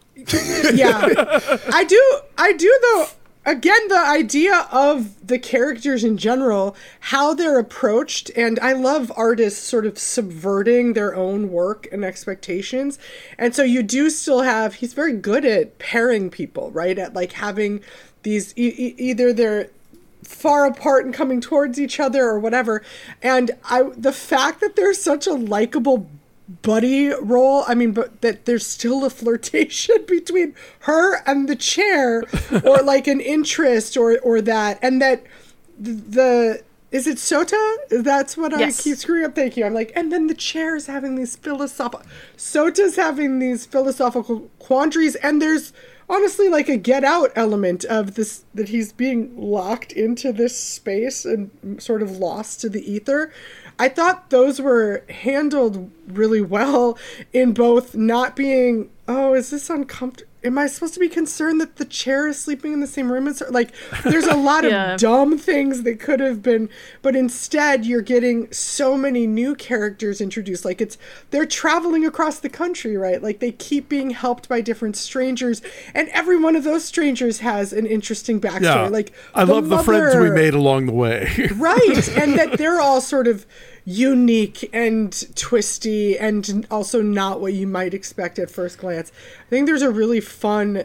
yeah i do i do though again the idea of the characters in general how they're approached and i love artists sort of subverting their own work and expectations. And so you do still have he's very good at pairing people right? At like having these e- e- either they're far apart and coming towards each other or whatever. And i the fact that there's such a likable buddy role. I mean, but that there's still a flirtation between her and the chair, or like an interest, or or that, and that the is it Sota? That's what Yes. I keep screwing up. Thank you. I'm like, and then the chair is having these philosophical. Sota's having these philosophical quandaries, and there's honestly like a get out element of this that he's being locked into this space and sort of lost to the ether. I thought those were handled really well in both not being, oh, is this uncomfortable? Am I supposed to be concerned that the chair is sleeping in the same room as her? Like, there's a lot Yeah. of dumb things that could have been, but instead you're getting so many new characters introduced. Like, it's they're traveling across the country, right? Like, they keep being helped by different strangers, and every one of those strangers has an interesting backstory. Yeah. Like, I love the friends we made along the way. right and that they're all sort of unique and twisty and also not what you might expect at first glance. I think there's a really fun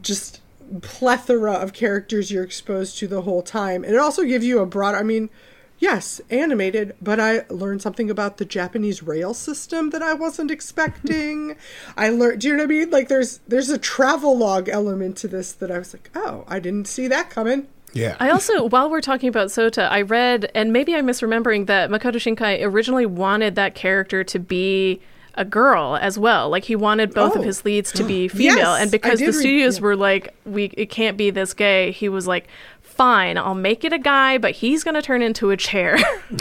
just plethora of characters you're exposed to the whole time. And it also gives you a broad i mean yes animated but i learned something about the japanese rail system that i wasn't expecting. I learned do you know what i mean? Like there's there's a travel log element to this that i was like oh i didn't see that coming Yeah. I also, while we're talking about Sota, I read, and maybe I'm misremembering, that Makoto Shinkai originally wanted that character to be a girl as well. Like he wanted both Oh. of his leads to be female, Yes, and because the read- studios yeah. were like, "We it can't be this gay," he was like, "Fine, I'll make it a guy, but he's gonna turn into a chair."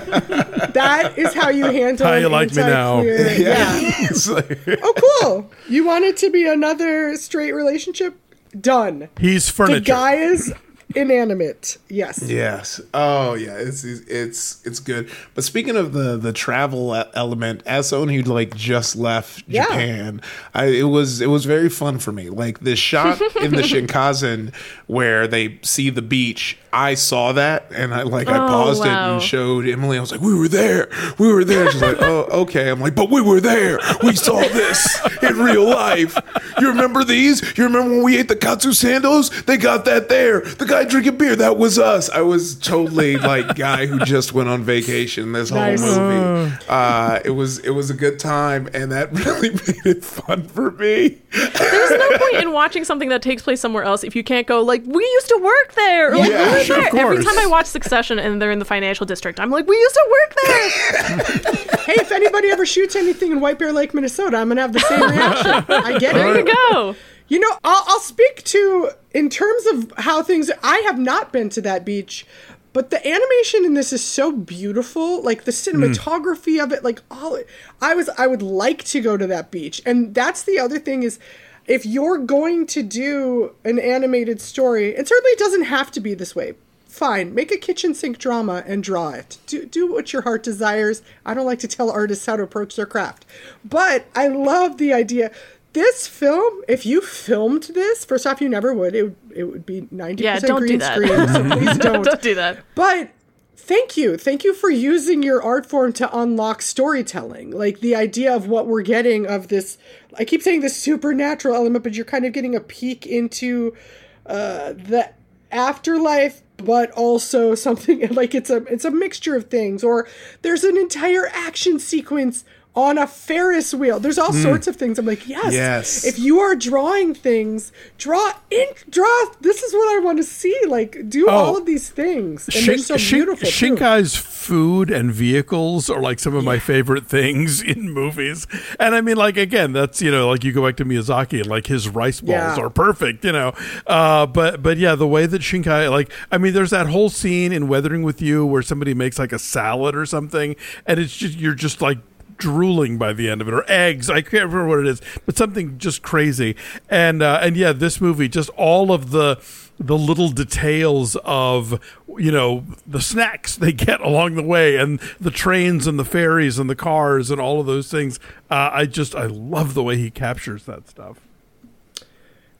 That is how you handle How you like me now. anti-queer- Yeah. Like- Oh, cool. You want it to be another straight relationship? Done. He's furniture. The furniture. guy is inanimate. Yes. Yes. Oh, yeah. It's it's it's good. But speaking of the the travel element, as someone who like just left Yeah. Japan, I, it was it was very fun for me. Like the shot in the Shinkansen where they see the beach. I saw that and I like I Oh, paused it and showed Emily. I was like, "We were there. We were there." She's like, "Oh, okay." I'm like, "But we were there. We saw this in real life. You remember these? You remember when we ate the katsu sandos? They got that there. The guy drinking beer, that was us. I was totally like guy who just went on vacation this whole Nice. movie. Uh, it was it was a good time, and that really made it fun for me. There's no point in watching something that takes place somewhere else if you can't go like, "We used to work there." Or, like, Yeah, "We sure, there." Every time I watch Succession and they're in the financial district, I'm like, "We used to work there." Hey, if anybody ever shoots anything in White Bear Lake, Minnesota, I'm going to have the same reaction. I get There it. you go. You know, I'll, I'll speak to, in terms of how things, I have not been to that beach, but the animation in this is so beautiful. Like the cinematography of it, like all, I was, I would like to go to that beach. And that's the other thing is, if you're going to do an animated story, and certainly it doesn't have to be this way. Fine, make a kitchen sink drama and draw it. Do do what your heart desires. I don't like to tell artists how to approach their craft, but I love the idea. This film, if you filmed this, first off, you never would. It would, it would be ninety Yeah, percent green screen. So please don't. Don't do that. But thank you. Thank you for using your art form to unlock storytelling. Like the idea of what we're getting of this I keep saying this supernatural element, but you're kind of getting a peek into uh the afterlife but also something like it's a it's a mixture of things or there's an entire action sequence on a Ferris wheel. There's all sorts of things. I'm like, yes. Yes. If you are drawing things, draw ink, draw this is what I want to see. Like do all of these things. And they're so Shin- beautiful. too. Shinkai's food and vehicles are like some of my favorite things in movies. And I mean, like again, that's you know, like you go back to Miyazaki and like his rice balls Yeah. are perfect, you know. Uh, but but yeah, the way that Shinkai, like, I mean, there's that whole scene in Weathering with You where somebody makes like a salad or something, and it's just you're just like drooling by the end of it or eggs i can't remember what it is but something just crazy. And uh, and yeah this movie just all of the the little details of you know the snacks they get along the way and the trains and the ferries and the cars and all of those things. Uh, i just i love the way he captures that stuff.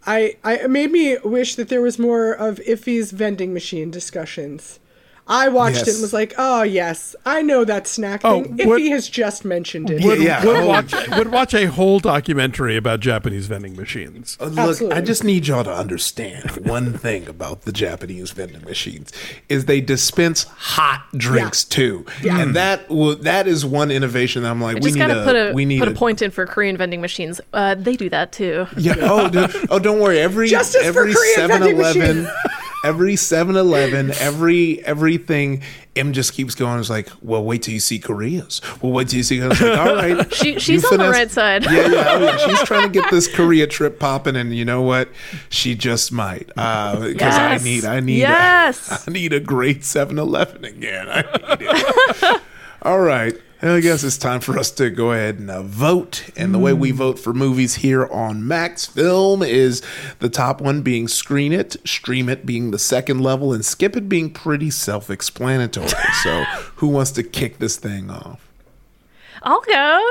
I, I it made me wish that there was more of Ify's vending machine discussions. I watched it and was like, oh yes, I know that snack Oh, thing. what- Ify has just mentioned it. would, Yeah. would Oh. watch would watch a whole documentary about japanese vending machines Uh, Look, Absolutely. I just need y'all to understand one thing about the Japanese vending machines is they dispense hot drinks too, and that will that is one innovation that I'm like I we need gotta a put a we need put a point in for Korean vending machines. Uh, they do that too. Yeah. Oh, do, oh, don't worry. Every Justice every Korean 7-Eleven, every 7-Eleven, every everything. M just keeps going. It's like, well, wait till you see Korea's. Well, wait till you see. I was like, all right, She- she's on the right side. Yeah, yeah, oh, yeah. She's trying to get this Korea trip popping, and you know what? She just might uh, because Yes. I need, I need, Yes. I need a great 7-Eleven again. I need it. All right. I guess it's time for us to go ahead and uh, vote. And the way we vote for movies here on Max Film is the top one being Screen It, Stream It being the second level, and Skip It being pretty self explanatory. so, who wants to kick this thing off? I'll go.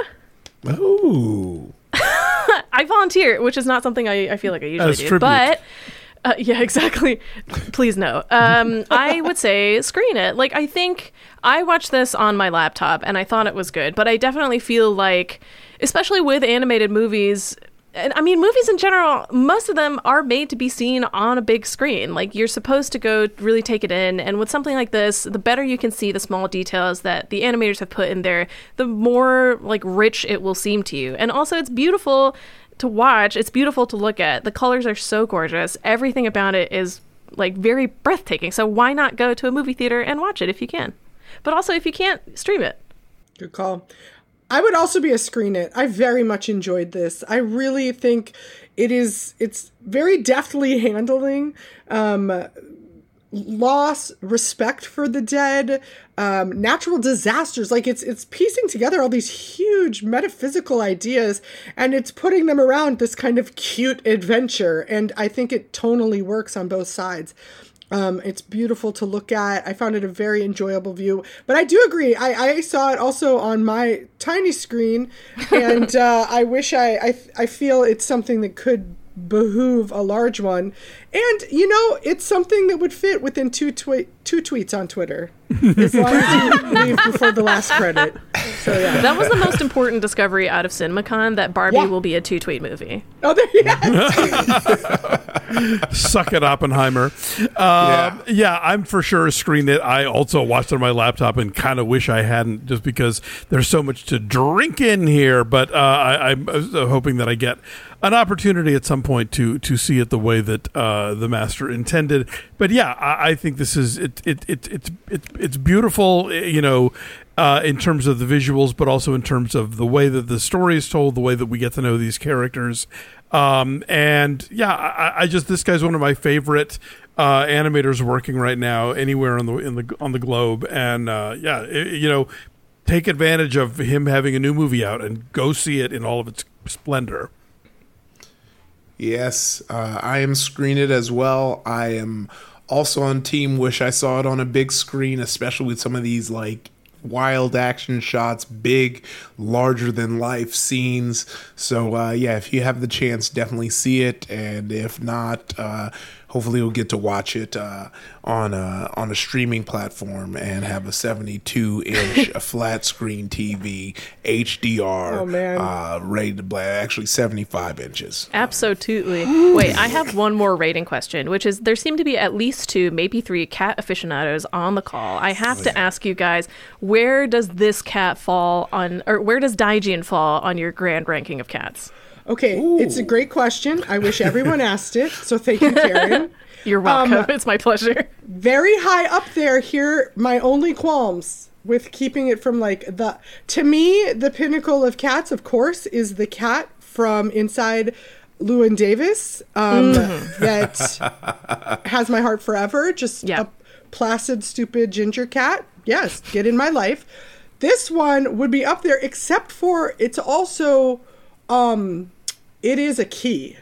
Ooh. I volunteer, which is not something I, I feel like I usually As do. tribute. But uh, yeah, exactly. Please no. Um, I would say screen it. Like I think I watched this on my laptop and I thought it was good, but I definitely feel like, especially with animated movies. And I mean, movies in general, most of them are made to be seen on a big screen. Like, you're supposed to go really take it in. And with something like this, the better you can see the small details that the animators have put in there, the more, like, rich it will seem to you. And also, it's beautiful to watch. It's beautiful to look at. The colors are so gorgeous. Everything about it is, like, very breathtaking. So, why not go to a movie theater and watch it if you can? But also, if you can't, stream it. Good call. I would also be a screen it. I very much enjoyed this. I really think it is it's very deftly handling um loss, respect for the dead, um, natural disasters. Like it's it's piecing together all these huge metaphysical ideas and it's putting them around this kind of cute adventure. And I think it tonally works on both sides. Um, it's beautiful to look at. I found it a very enjoyable view. But I do agree. I, I saw it also on my tiny screen, and uh, I wish I, I I feel it's something that could behoove a large one. And you know, it's something that would fit within two twe- two tweets on Twitter, as long as you leave before the last credit. So yeah. That was the most important discovery out of CinemaCon that Barbie Yeah. will be a two tweet movie. Oh, there, yes. Suck it, Oppenheimer. Uh, yeah. I'm for sure a screen it. I also watched it on my laptop and kind of wish I hadn't, just because there's so much to drink in here. But uh, I, I'm uh, hoping that I get an opportunity at some point to to see it the way that uh, the master intended. But yeah, I, I think this is it. It it it's it, it's beautiful. You know. Uh, in terms of the visuals, but also in terms of the way that the story is told, the way that we get to know these characters, um, and yeah, I, I just this guy's one of my favorite uh, animators working right now anywhere on the in the on the globe, and uh, yeah, i you know, take advantage of him having a new movie out and go see it in all of its splendor. Yes, uh, I am screen it as well. I am also on team. Wish I saw it on a big screen, especially with some of these like wild action shots, big, larger than life scenes. So uh, yeah, if you have the chance, definitely see it, and if not, uh, hopefully you'll get to watch it uh, on a on a streaming platform and have a 72 inch a flat screen TV HDR Oh, man. uh, rated to black, actually 75 inches. Absolutely. Wait, I have one more rating question, which is there seem to be at least two, maybe three cat aficionados on the call. I have to ask you guys, where does this cat fall on, or where does Daijin fall on your grand ranking of cats? Okay, it's a great question. I wish everyone asked it. So thank you, Karen. You're welcome. it's my pleasure. very high up there here my only qualms with keeping it from like the to me the pinnacle of cats of course is the cat from inside Llewyn Davis um, that has my heart forever just Yeah. a placid stupid ginger cat yes get in my life this one would be up there except for it's also um it is a key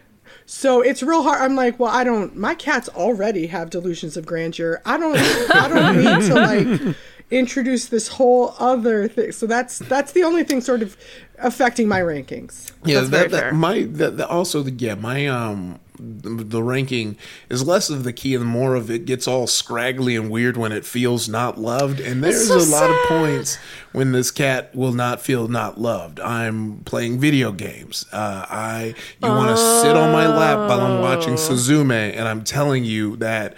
so it's real hard. I'm like, well, I don't. My cats already have delusions of grandeur. I don't. I don't need to like introduce this whole other thing. So that's that's the only thing sort of affecting my rankings. Yeah, That's that, that my that, that also the yeah my um the, ranking is less of the key and more of it gets all scraggly and weird when it feels not loved and there's so a lot of points when this cat will not feel not loved. I'm playing video games. Uh, I you want to sit on my lap while I'm watching Suzume and I'm telling you that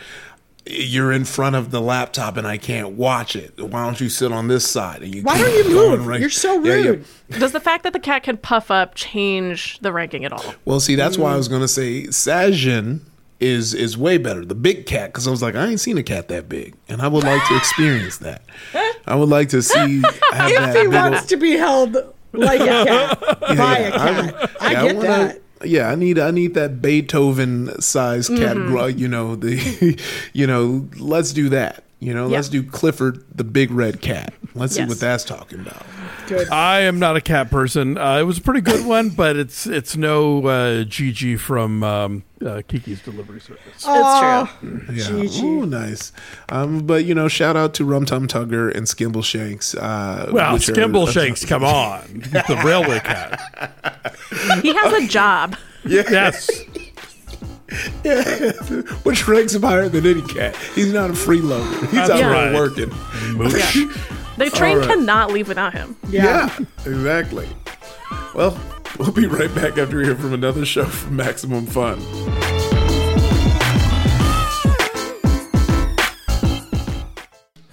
you're in front of the laptop and I can't watch it. Why don't you sit on this side? And you Why keep don't you going move? right- You're so Yeah, yeah. rude. Does the fact that the cat can puff up change the ranking at all? Well, see, that's why I was mm. going to say Sadaijin is is way better. The big cat, because I was like, I ain't seen a cat that big, and I would like to experience that. I would like to see. Have if that he wants ol- to be held like a cat by a I'm- cat, I, yeah, get wanna- that. Yeah, I need I need that Beethoven sized cat. Mhm. You know the, you know, let's do that. You know, let's do Clifford the big red cat. Let's see what that's talking about. Good. I am not a cat person. Uh, it was a pretty good one, but it's it's no uh, Jiji from um, uh, Kiki's Delivery Service. Aw, Yeah. Jiji. Ooh, nice. Um, but you know, shout out to Rum Tum Tugger and Skimble Shanks. Uh, Well, which are- Skimble Shakes, come on, the railway cat. He has a job. Yes. Yes. Yeah. Which ranks him higher than any cat. He's not a freeloader. He's That's out there right. working. Yeah. The train All right. cannot leave without him. Yeah. exactly. Well, we'll be right back after we hear from another show from Maximum Fun.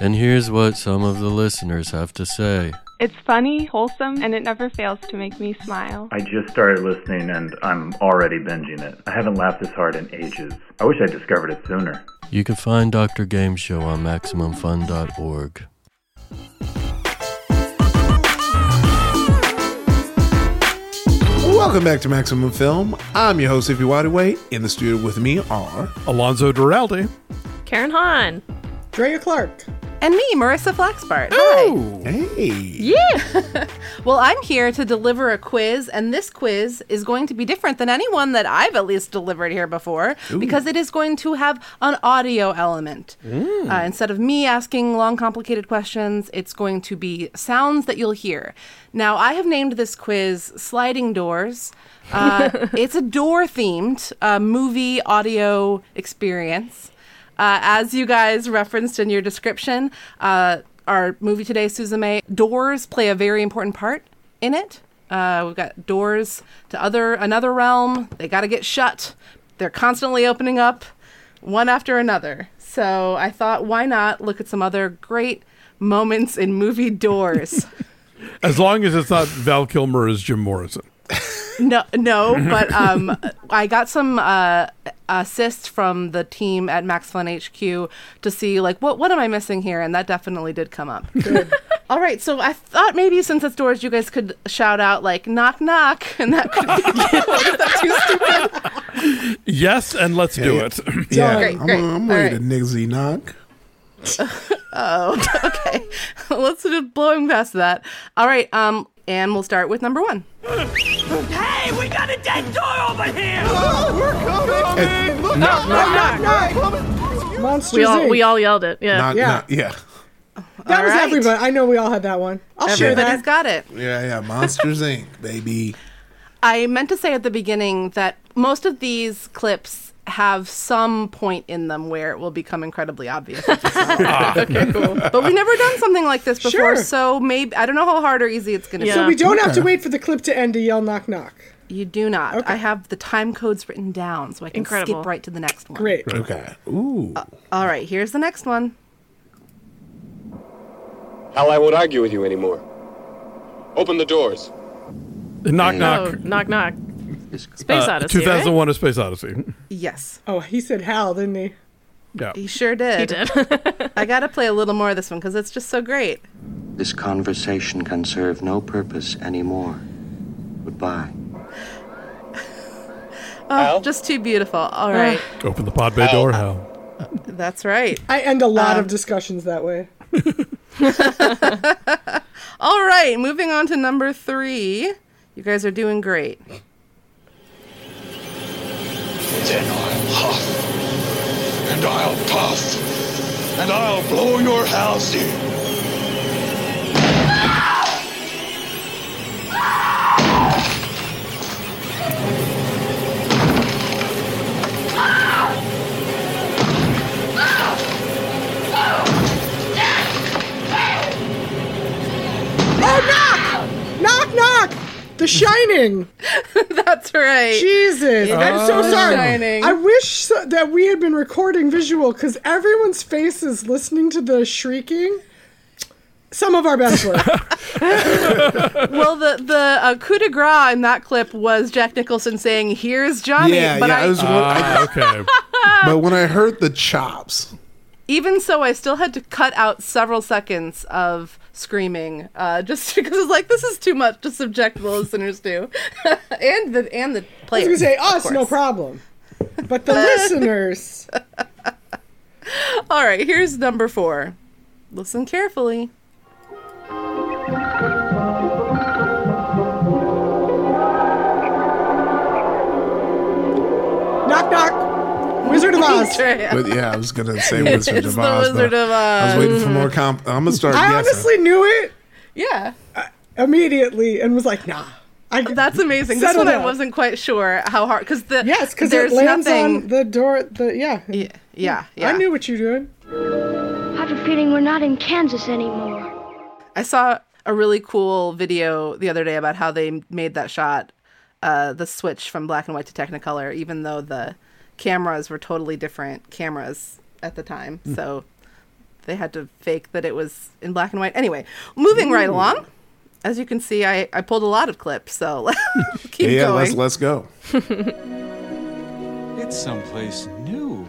And here's what some of the listeners have to say. It's funny, wholesome, and it never fails to make me smile. I just started listening and I'm already binging it. I haven't laughed this hard in ages. I wish I discovered it sooner. You can find Dr. Game Show on MaximumFun.org. Welcome back to Maximum Film. I'm your host, Ify Nwadiwe. In the studio with me are Alonso Duralde, Karen Han, Drea Clark, and me, Marissa Flaxbart. Hi. Hey. Yeah. well, I'm here to deliver a quiz, and this quiz is going to be different than anyone that I've at least delivered here before because it is going to have an audio element. Uh, instead of me asking long, complicated questions, it's going to be sounds that you'll hear. Now, I have named this quiz Sliding Doors. Uh, it's a door themed uh, movie audio experience. Uh, as you guys referenced in your description, uh, our movie today, Suzume, doors play a very important part in it. Uh, we've got doors to other another realm. They got to get shut. They're constantly opening up, one after another. So I thought, why not look at some other great moments in movie doors? as long as it's not Val Kilmer as Jim Morrison. No, no, but um, I got some uh, assists from the team at Max Fun HQ to see like what what am I missing here, and that definitely did come up. All right, so I thought maybe since it's doors, you guys could shout out like knock knock, and that could be too stupid. Yes, and let's do it. Yeah, Great, I'm, great. I'm All ready right. to Niggsy knock. Oh, okay. Let's just blowing past that. All right, um, and we'll start with number one. Hey, we got a dead door over here! we're coming! Look Knock, out! knock, knock, knock! Monsters We all Inc. we all yelled it. Yeah. Knock, Yeah. knock, yeah. That All was right. everybody. I know we all had that one. I'll share Everybody's that. got it. Yeah, yeah. Monsters Inc., baby. I meant to say at the beginning that most of these clips have some point in them where it will become incredibly obvious. if you saw it. okay, cool. But we've never done something like this before, Sure. so maybe I don't know how hard or easy it's going to Yeah. So we don't have to wait for the clip to end to yell knock knock. You do not. Okay. I have the time codes written down, so I can Incredible. skip right to the next one. Great. Okay. Ooh. Uh, all right, here's the next one. Hell, I won't argue with you anymore. Open the doors. knock Oh, knock. knock knock. Space Uh, Odyssey. 2001: A Space Odyssey. Yes, Oh, he said Hal, didn't he? Yeah. he sure Right? He did. did. I got to play a little more of this one because it's just so great. This conversation can serve no purpose anymore. Goodbye. Oh, just too beautiful. All right, Open the pod bay door, Hal. that's right. I end a lot Um, of discussions that way. All right, moving on to number three. You guys are doing great. Then I'll huff, and I'll puff, and I'll blow your house in. Oh, knock! The Shining. That's right. Jesus, I'm so The sorry. Shining. I wish so- that we had been recording visual because everyone's faces listening to the shrieking. Some of our best work. well, the the uh, coup de grace in that clip was Jack Nicholson saying, "Here's Johnny." Yeah, but yeah, I, I was- Ah, okay. but when I heard the chops, even so, I still had to cut out several seconds of screaming, uh, just because it's like this is too much to subject the listeners to, and the and the I was players. gonna say us, no problem, but the listeners. All right, here's number four. Listen carefully. Wizard of Oz. but yeah, I was gonna say It's Wizard of Oz. but Wizard of I was waiting for more comp. I'm gonna start I guessing. honestly knew it Yeah. immediately and was like, nah. I, That's amazing. This Settle one I wasn't quite sure how hard because the yes, because there's it lands nothing. on the door. The yeah, yeah, yeah, I knew what you're doing. I have a feeling we're not in Kansas anymore. I saw a really cool video the other day about how they made that shot, uh, the switch from black and white to Technicolor, even though the cameras were totally different cameras at the time. Hmm. So they had to fake that it was in black and white. Anyway, moving right along. As you can see, I, I pulled a lot of clips, so let's keep yeah, going. let's let's go. It's someplace new.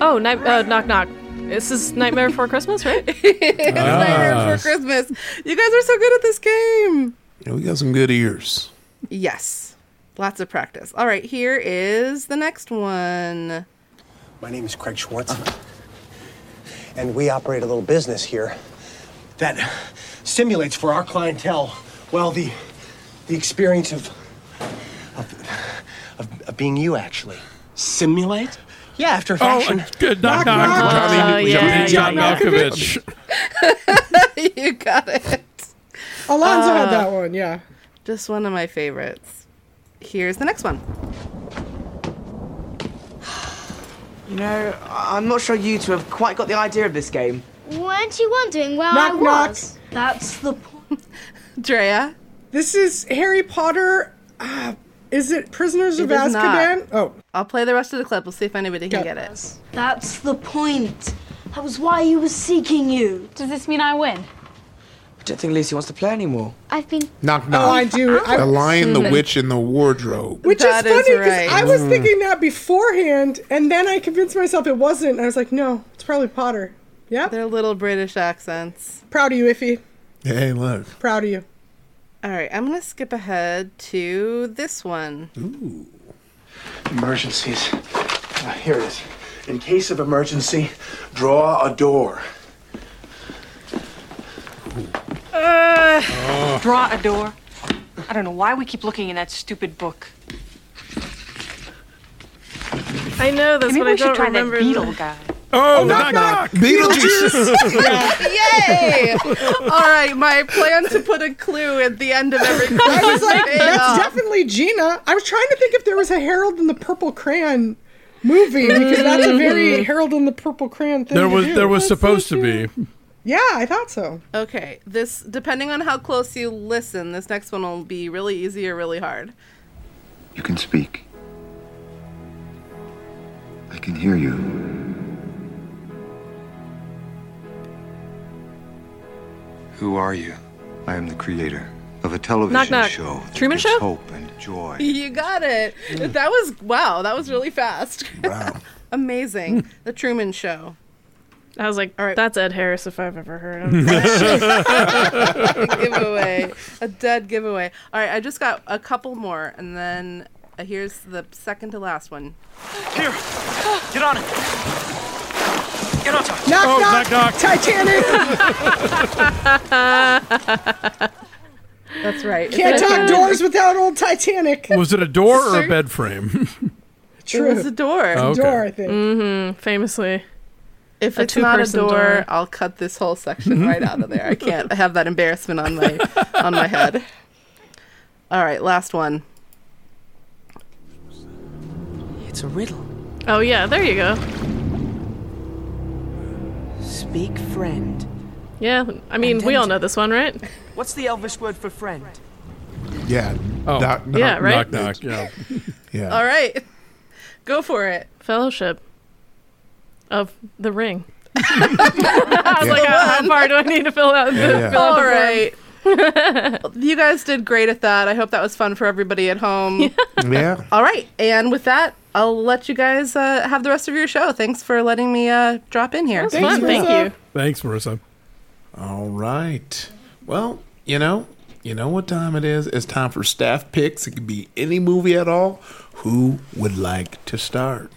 Oh, night, uh, knock knock. This is Nightmare Before Christmas, right? It's Nightmare Ah. Before Christmas. You guys are so good at this game. Yeah, we got some good ears. Yes. Lots of practice. All right, here is the next one. My name is Craig Schwartz. And we operate a little business here that simulates for our clientele, well, the the experience of of, of, of being you, actually. Simulate? Yeah, after fashion. good knock knock. Johnny- Johnny, Johnny John Malkovich. Malkovich. you got it. Alonso had Uh, that one. Yeah. Just one of my favorites. Here's the next one. You know, I- I'm not sure you two have quite got the idea of this game. Weren't you wondering where Knock, I knock. was? That's the point. Drea. This is Harry Potter. Uh, is it Prisoners of It is not. Azkaban? Oh, I'll play the rest of the clip. We'll see if anybody can get it. That's the point. That was why he was seeking you. Does this mean I win? I don't think Lucy wants to play anymore. I've been. Knock Oh, knock. I do. I- The Lion, the Witch, and the Wardrobe. which That is is funny because right. I was Mm. thinking that beforehand, and then I convinced myself it wasn't. And I was like, no, it's probably Potter. Yeah. Their little British accents. Proud of you, Ify. Hey, look. Proud of you. All right, I'm going to skip ahead to this one. Ooh. Emergencies. Uh, here it is. In case of emergency, draw a door. Draw a door. I don't know why we keep looking in that stupid book. I know this, Maybe but we I should don't try remember. that beetle guy. Oh, oh knock, knock. Beetlejuice. Yay! All right, my plan to put a clue at the end of every I was like, that's off. definitely Gina. I was trying to think if there was a Harold in the Purple Crayon movie because that's a very mm. Harold and the Purple Crayon thing. There to was do. there was supposed to be. Yeah, I thought so. Okay, this depending on how close you listen, this next one will be really easy or really hard. You can speak. I can hear you. Who are you? I am the creator of a television Knock, knock. show that Truman gives Show? hope and joy. You got it. That was wow. That was really fast. Wow. Amazing. the Truman Show. I was like, All right. that's Ed Harris if I've ever heard him. giveaway. A dead giveaway. All right, I just got a couple more, and then uh, here's the second to last one. Here, get on it. Get on top. Knock, Oh, knock, knock, knock. Titanic. That's right. Can't It's talk a- doors without old Titanic. Was it a door or a bed frame? True. It was a door. Okay. Door, I think. mm-hmm. Famously. If A it's not a door, door. I'll cut this whole section mm-hmm. right out of there. I can't have that embarrassment on my on my head. All right, last one. It's a riddle. Oh yeah, there you go. Speak, friend. Yeah, I mean, we all know this one, right? What's the Elvish word for friend? Yeah. Oh. Knock, knock, Yeah, right? Knock, knock. Yeah. Yeah. All right. Go for it. Fellowship of the Ring. I was like, how, how far do I need to fill out? The, Yeah, yeah. Fill out All the form? right. you guys did great at that. I hope that was fun for everybody at home. Yeah. All right. And with that, I'll let you guys uh, have the rest of your show. Thanks for letting me uh, drop in here. That's fun. Thank you. Thanks, Marissa. All right. Well, you know, you know what time it is? It's time for staff picks. It could be any movie at all. Who would like to start?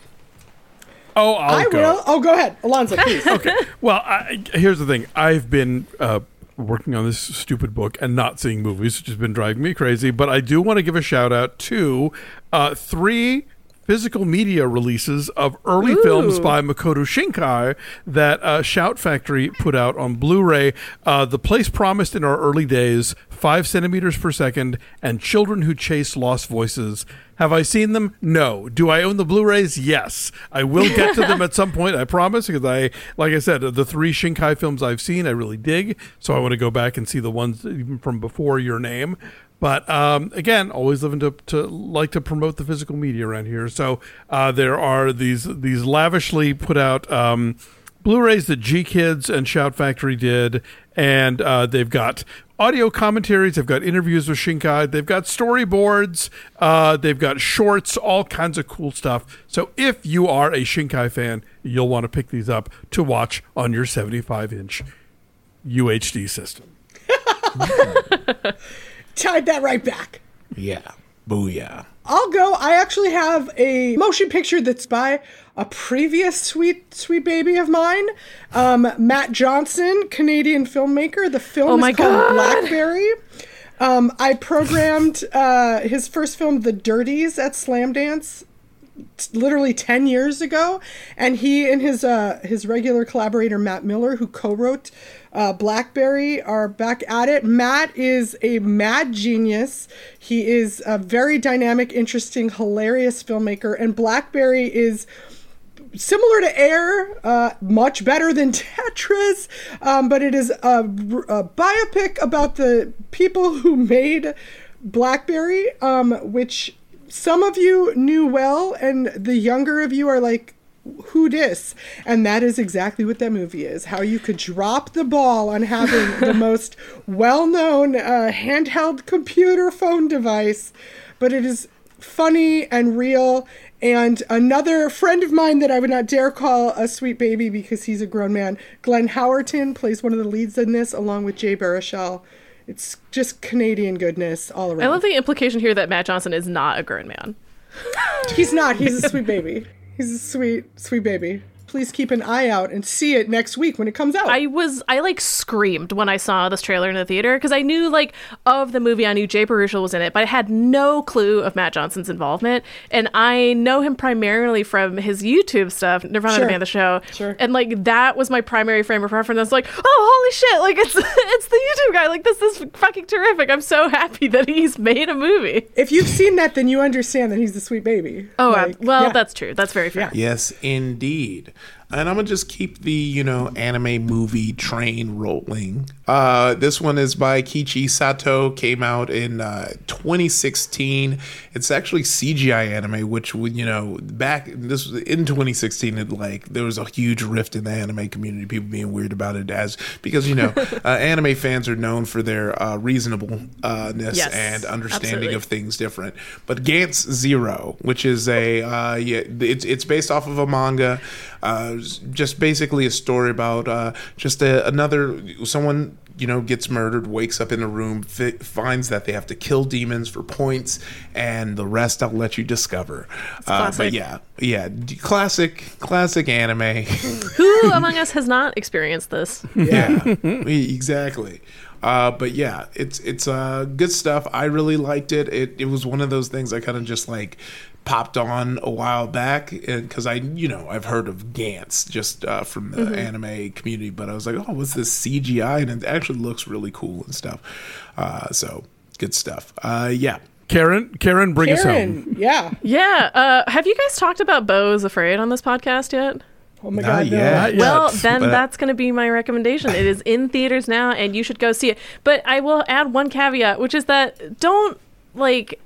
Oh, I'll I go. will. Oh, go ahead, Alonso, please. okay. Well, I, here's the thing. I've been uh, working on this stupid book and not seeing movies, which has been driving me crazy. But I do want to give a shout out to uh, three physical media releases of early films by Makoto Shinkai that uh, Shout Factory put out on Blu-ray. Uh, the Place Promised in Our Early Days, Five Centimeters Per Second, and Children Who Chase Lost Voices. Have I seen them? No. Do I own the Blu-rays? Yes. I will get to them at some point. I promise. Because I, like I said, the three Shinkai films I've seen, I really dig. So I want to go back and see the ones even from before Your Name. But um, again, always living to, to like to promote the physical media around here. So uh, there are these these lavishly put out um, Blu-rays that GKIDS and Shout Factory did, and uh, they've got audio commentaries, they've got interviews with Shinkai, they've got storyboards, uh, they've got shorts, all kinds of cool stuff. So if you are a Shinkai fan, you'll want to pick these up to watch on your 75-inch UHD system. Tied that right back. Yeah. Booyah. I'll go. I actually have a motion picture that's by a previous sweet, sweet baby of mine, um, Matt Johnson, Canadian filmmaker. The film Oh is called God. Blackberry. Um, I programmed uh, his first film, The Dirties, at Slamdance literally 10 years ago and he and his uh his regular collaborator Matt Miller who co-wrote uh, Blackberry are back at it. Matt is a mad genius. He is a very dynamic, interesting, hilarious filmmaker and Blackberry is similar to Air, uh, much better than Tetris, um, but it is a, a biopic about the people who made BlackBerry, um, which some of you knew well, and the younger of you are like, who dis? And that is exactly what that movie is. How you could drop the ball on having the most well-known uh, handheld computer phone device, but it is funny and real. And another friend of mine that I would not dare call a sweet baby because he's a grown man, Glenn Howerton, plays one of the leads in this, along with Jay Baruchel. It's just Canadian goodness all around. I love the implication here that Matt Johnson is not a grown man. He's not. He's a sweet baby. He's a sweet, sweet baby. Please keep an eye out and see it next week when it comes out. I was I like screamed when I saw this trailer in the theater because I knew like of the movie. I knew Jay Baruchel was in it, but I had no clue of Matt Johnson's involvement. And I know him primarily from his YouTube stuff, Nirvana Sure. the Band the Show. Sure. And like that was my primary frame of reference. I was like, oh holy shit! Like it's it's the YouTube guy. Like this is fucking terrific. I'm so happy that he's made a movie. if you've seen that, then you understand that he's the sweet baby. Oh Like, well, yeah. that's true. That's very fair. Yes, indeed. And I'm gonna just keep the you know anime movie train rolling. Uh, this one is by Keiichi Sato. Came out in uh, 2016. It's actually CGI anime, which would you know back this was in 2016. It like there was a huge rift in the anime community. People being weird about it as because you know uh, anime fans are known for their uh, reasonableness Yes, and understanding absolutely. of things different. But Gantz Zero, which is a uh, yeah, it's it's based off of a manga, uh, just basically a story about uh, just a, another someone you know gets murdered, wakes up in a room, fi- finds that they have to kill demons for points, and the rest I'll let you discover. Uh, but yeah, yeah, d- classic, classic anime. Who among us has not experienced this? yeah, exactly. Uh, but yeah, it's it's uh, good stuff. I really liked it. It it was one of those things I kind of just like popped on a while back because I you know I've heard of Gantz just uh, from the Mhm. anime community, but I was like, oh, what's this CGI? And it actually looks really cool and stuff. Uh, so good stuff. Uh, yeah. Karen, Karen, bring us home. Yeah. Yeah. Uh, have you guys talked about Beau is Afraid on this podcast yet? Oh my Not god, no. yet. Well, then But- that's going to be my recommendation. It is in theaters now, and you should go see it. But I will add one caveat, which is that don't like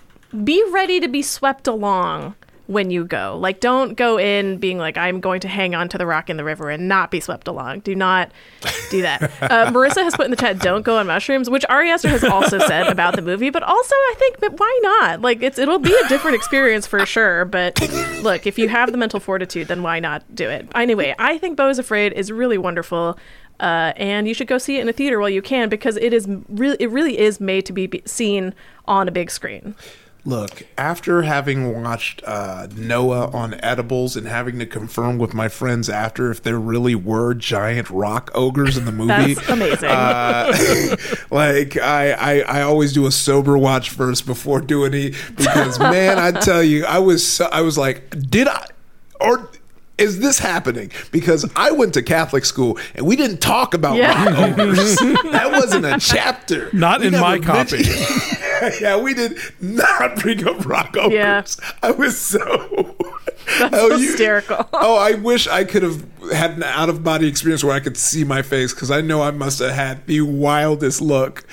be ready to be swept along when you go. Like, don't go in being like, I'm going to hang on to the rock in the river and not be swept along. Do not do that. Uh, Marissa has put in the chat, don't go on mushrooms, which Ari Aster has also said about the movie. But also, I think, but why not? Like, it's it'll be a different experience for sure. But look, if you have the mental fortitude, then why not do it? Anyway, I think Beau is Afraid is really wonderful. Uh, and you should go see it in a theater while you can because it is really it really is made to be be seen on a big screen. Look, after having watched uh, Noah on edibles and having to confirm with my friends after if there really were giant rock ogres in the movie, That's amazing. Uh, like I, I, I always do a sober watch first before doing it because man, I tell you, I was so, I was like, did I or is this happening? Because I went to Catholic school and we didn't talk about Yeah. rock ogres. that wasn't a chapter. Not We in my copy. yeah, we did not bring up ogres. Yeah. I was so. That's Oh, you- hysterical. Oh, I wish I could have had an out of body experience where I could see my face because I know I must have had the wildest look.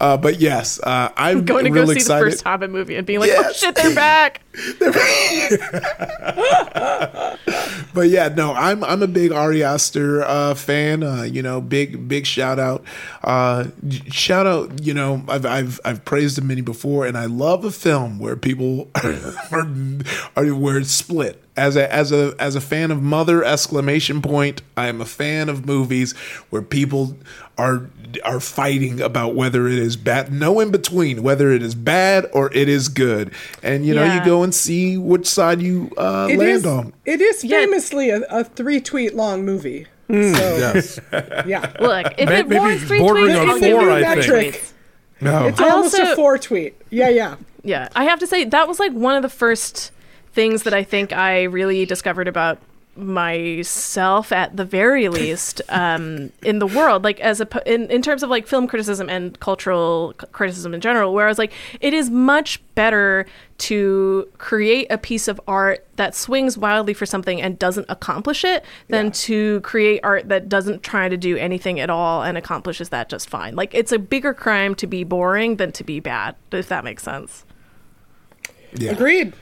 Uh, but yes, uh, I'm going to go really see excited. the first Hobbit movie and being like, oh Yes. shit, they're back. but yeah, no, I'm I'm a big Ari Aster uh, fan. Uh, you know, big big shout out, uh, shout out. You know, I've I've I've praised him many before, and I love a film where people are, are where it's split. As a as a as a fan of Mother exclamation point, I am a fan of movies where people are are fighting about whether it is bad, no in between, whether it is bad or it is good, and you know Yeah. you go and see which side you uh, land is. on. It is famously a, a three tweet long movie. Mm, so, yes. yeah. Look, if May- it maybe warrants three bordering tweets, on I'll four, you I three think. tweets. No. It's I almost also- a four tweet. Yeah, yeah. Yeah, I have to say that was like one of the first things that I think I really discovered about myself at the very least um, in the world like as a in, in terms of like film criticism and cultural criticism in general where i was like it is much better to create a piece of art that swings wildly for something and doesn't accomplish it than to create art that doesn't try to do anything at all and accomplishes that just fine like it's a bigger crime to be boring than to be bad if that makes sense Yeah. Agreed.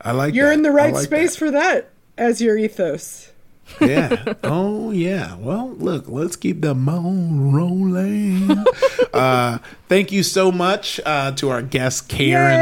I like You're that. in the right like space for that as your ethos. yeah. Oh yeah. Well, look, let's keep the moan rolling. uh, thank you so much uh, to our guest Karen.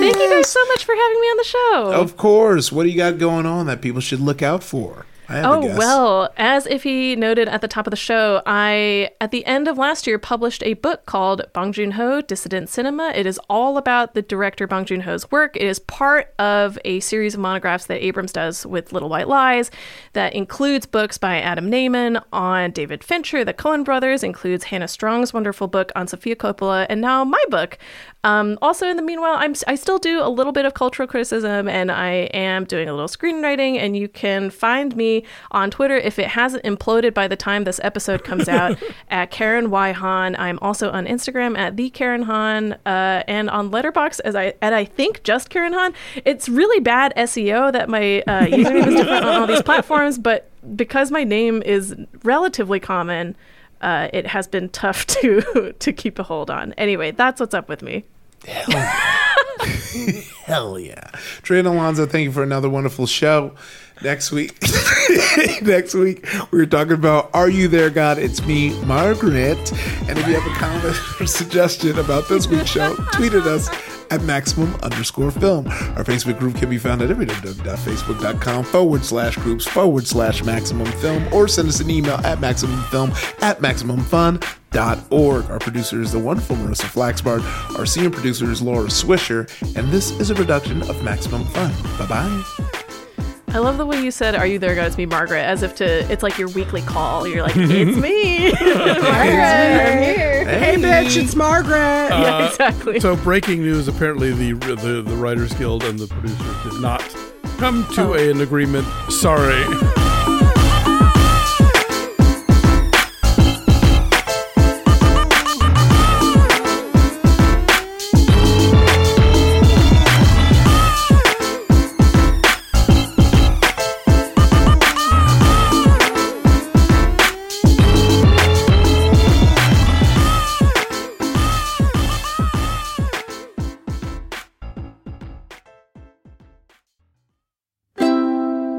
Thank you guys so much for having me on the show. Of course. What do you got going on that people should look out for? I have a Oh, well, as if he noted at the top of the show, I, at the end of last year, published a book called Bong Joon Ho Dissident Cinema. It is all about the director Bong Joon Ho's work. It is part of a series of monographs that Abrams does with Little White Lies that includes books by Adam Nayman on David Fincher, the Coen brothers, includes Hannah Strong's wonderful book on Sofia Coppola, and now my book. Um, also, in the meanwhile, I'm I still do a little bit of cultural criticism, and I am doing a little screenwriting. And you can find me on Twitter if it hasn't imploded by the time this episode comes out at Karen Y Han. I'm also on Instagram at the Karen Han, uh, and on Letterboxd as I and I think just Karen Han. It's really bad SEO that my uh, username is different on all these platforms, but because my name is relatively common. Uh, it has been tough to to keep a hold on. Anyway, that's what's up with me. Hell hell yeah. Drea and Alonso, thank you for another wonderful show. Next week, next week, we're talking about Are You There, God? It's me, Margaret. And if you have a comment or suggestion about this week's show, tweet at us at maximum underscore film. Our Facebook group can be found at www.facebook.com forward slash groups forward slash maximum film or send us an email at maximumfilm at maximumfun.org. Our producer is the wonderful Marissa Flaxbart. Our senior producer is Laura Swisher. And this is a production of Maximum Fun. Bye bye. I love the way you said, "Are you there, God? It's me, Margaret," as if to it's like your weekly call. You're like, "It's me, Margaret. I'm here." Hey, bitch, it's Margaret. yeah, Uh, exactly. So breaking news: apparently the, the the Writers Guild and the producers did not come to an agreement. Sorry.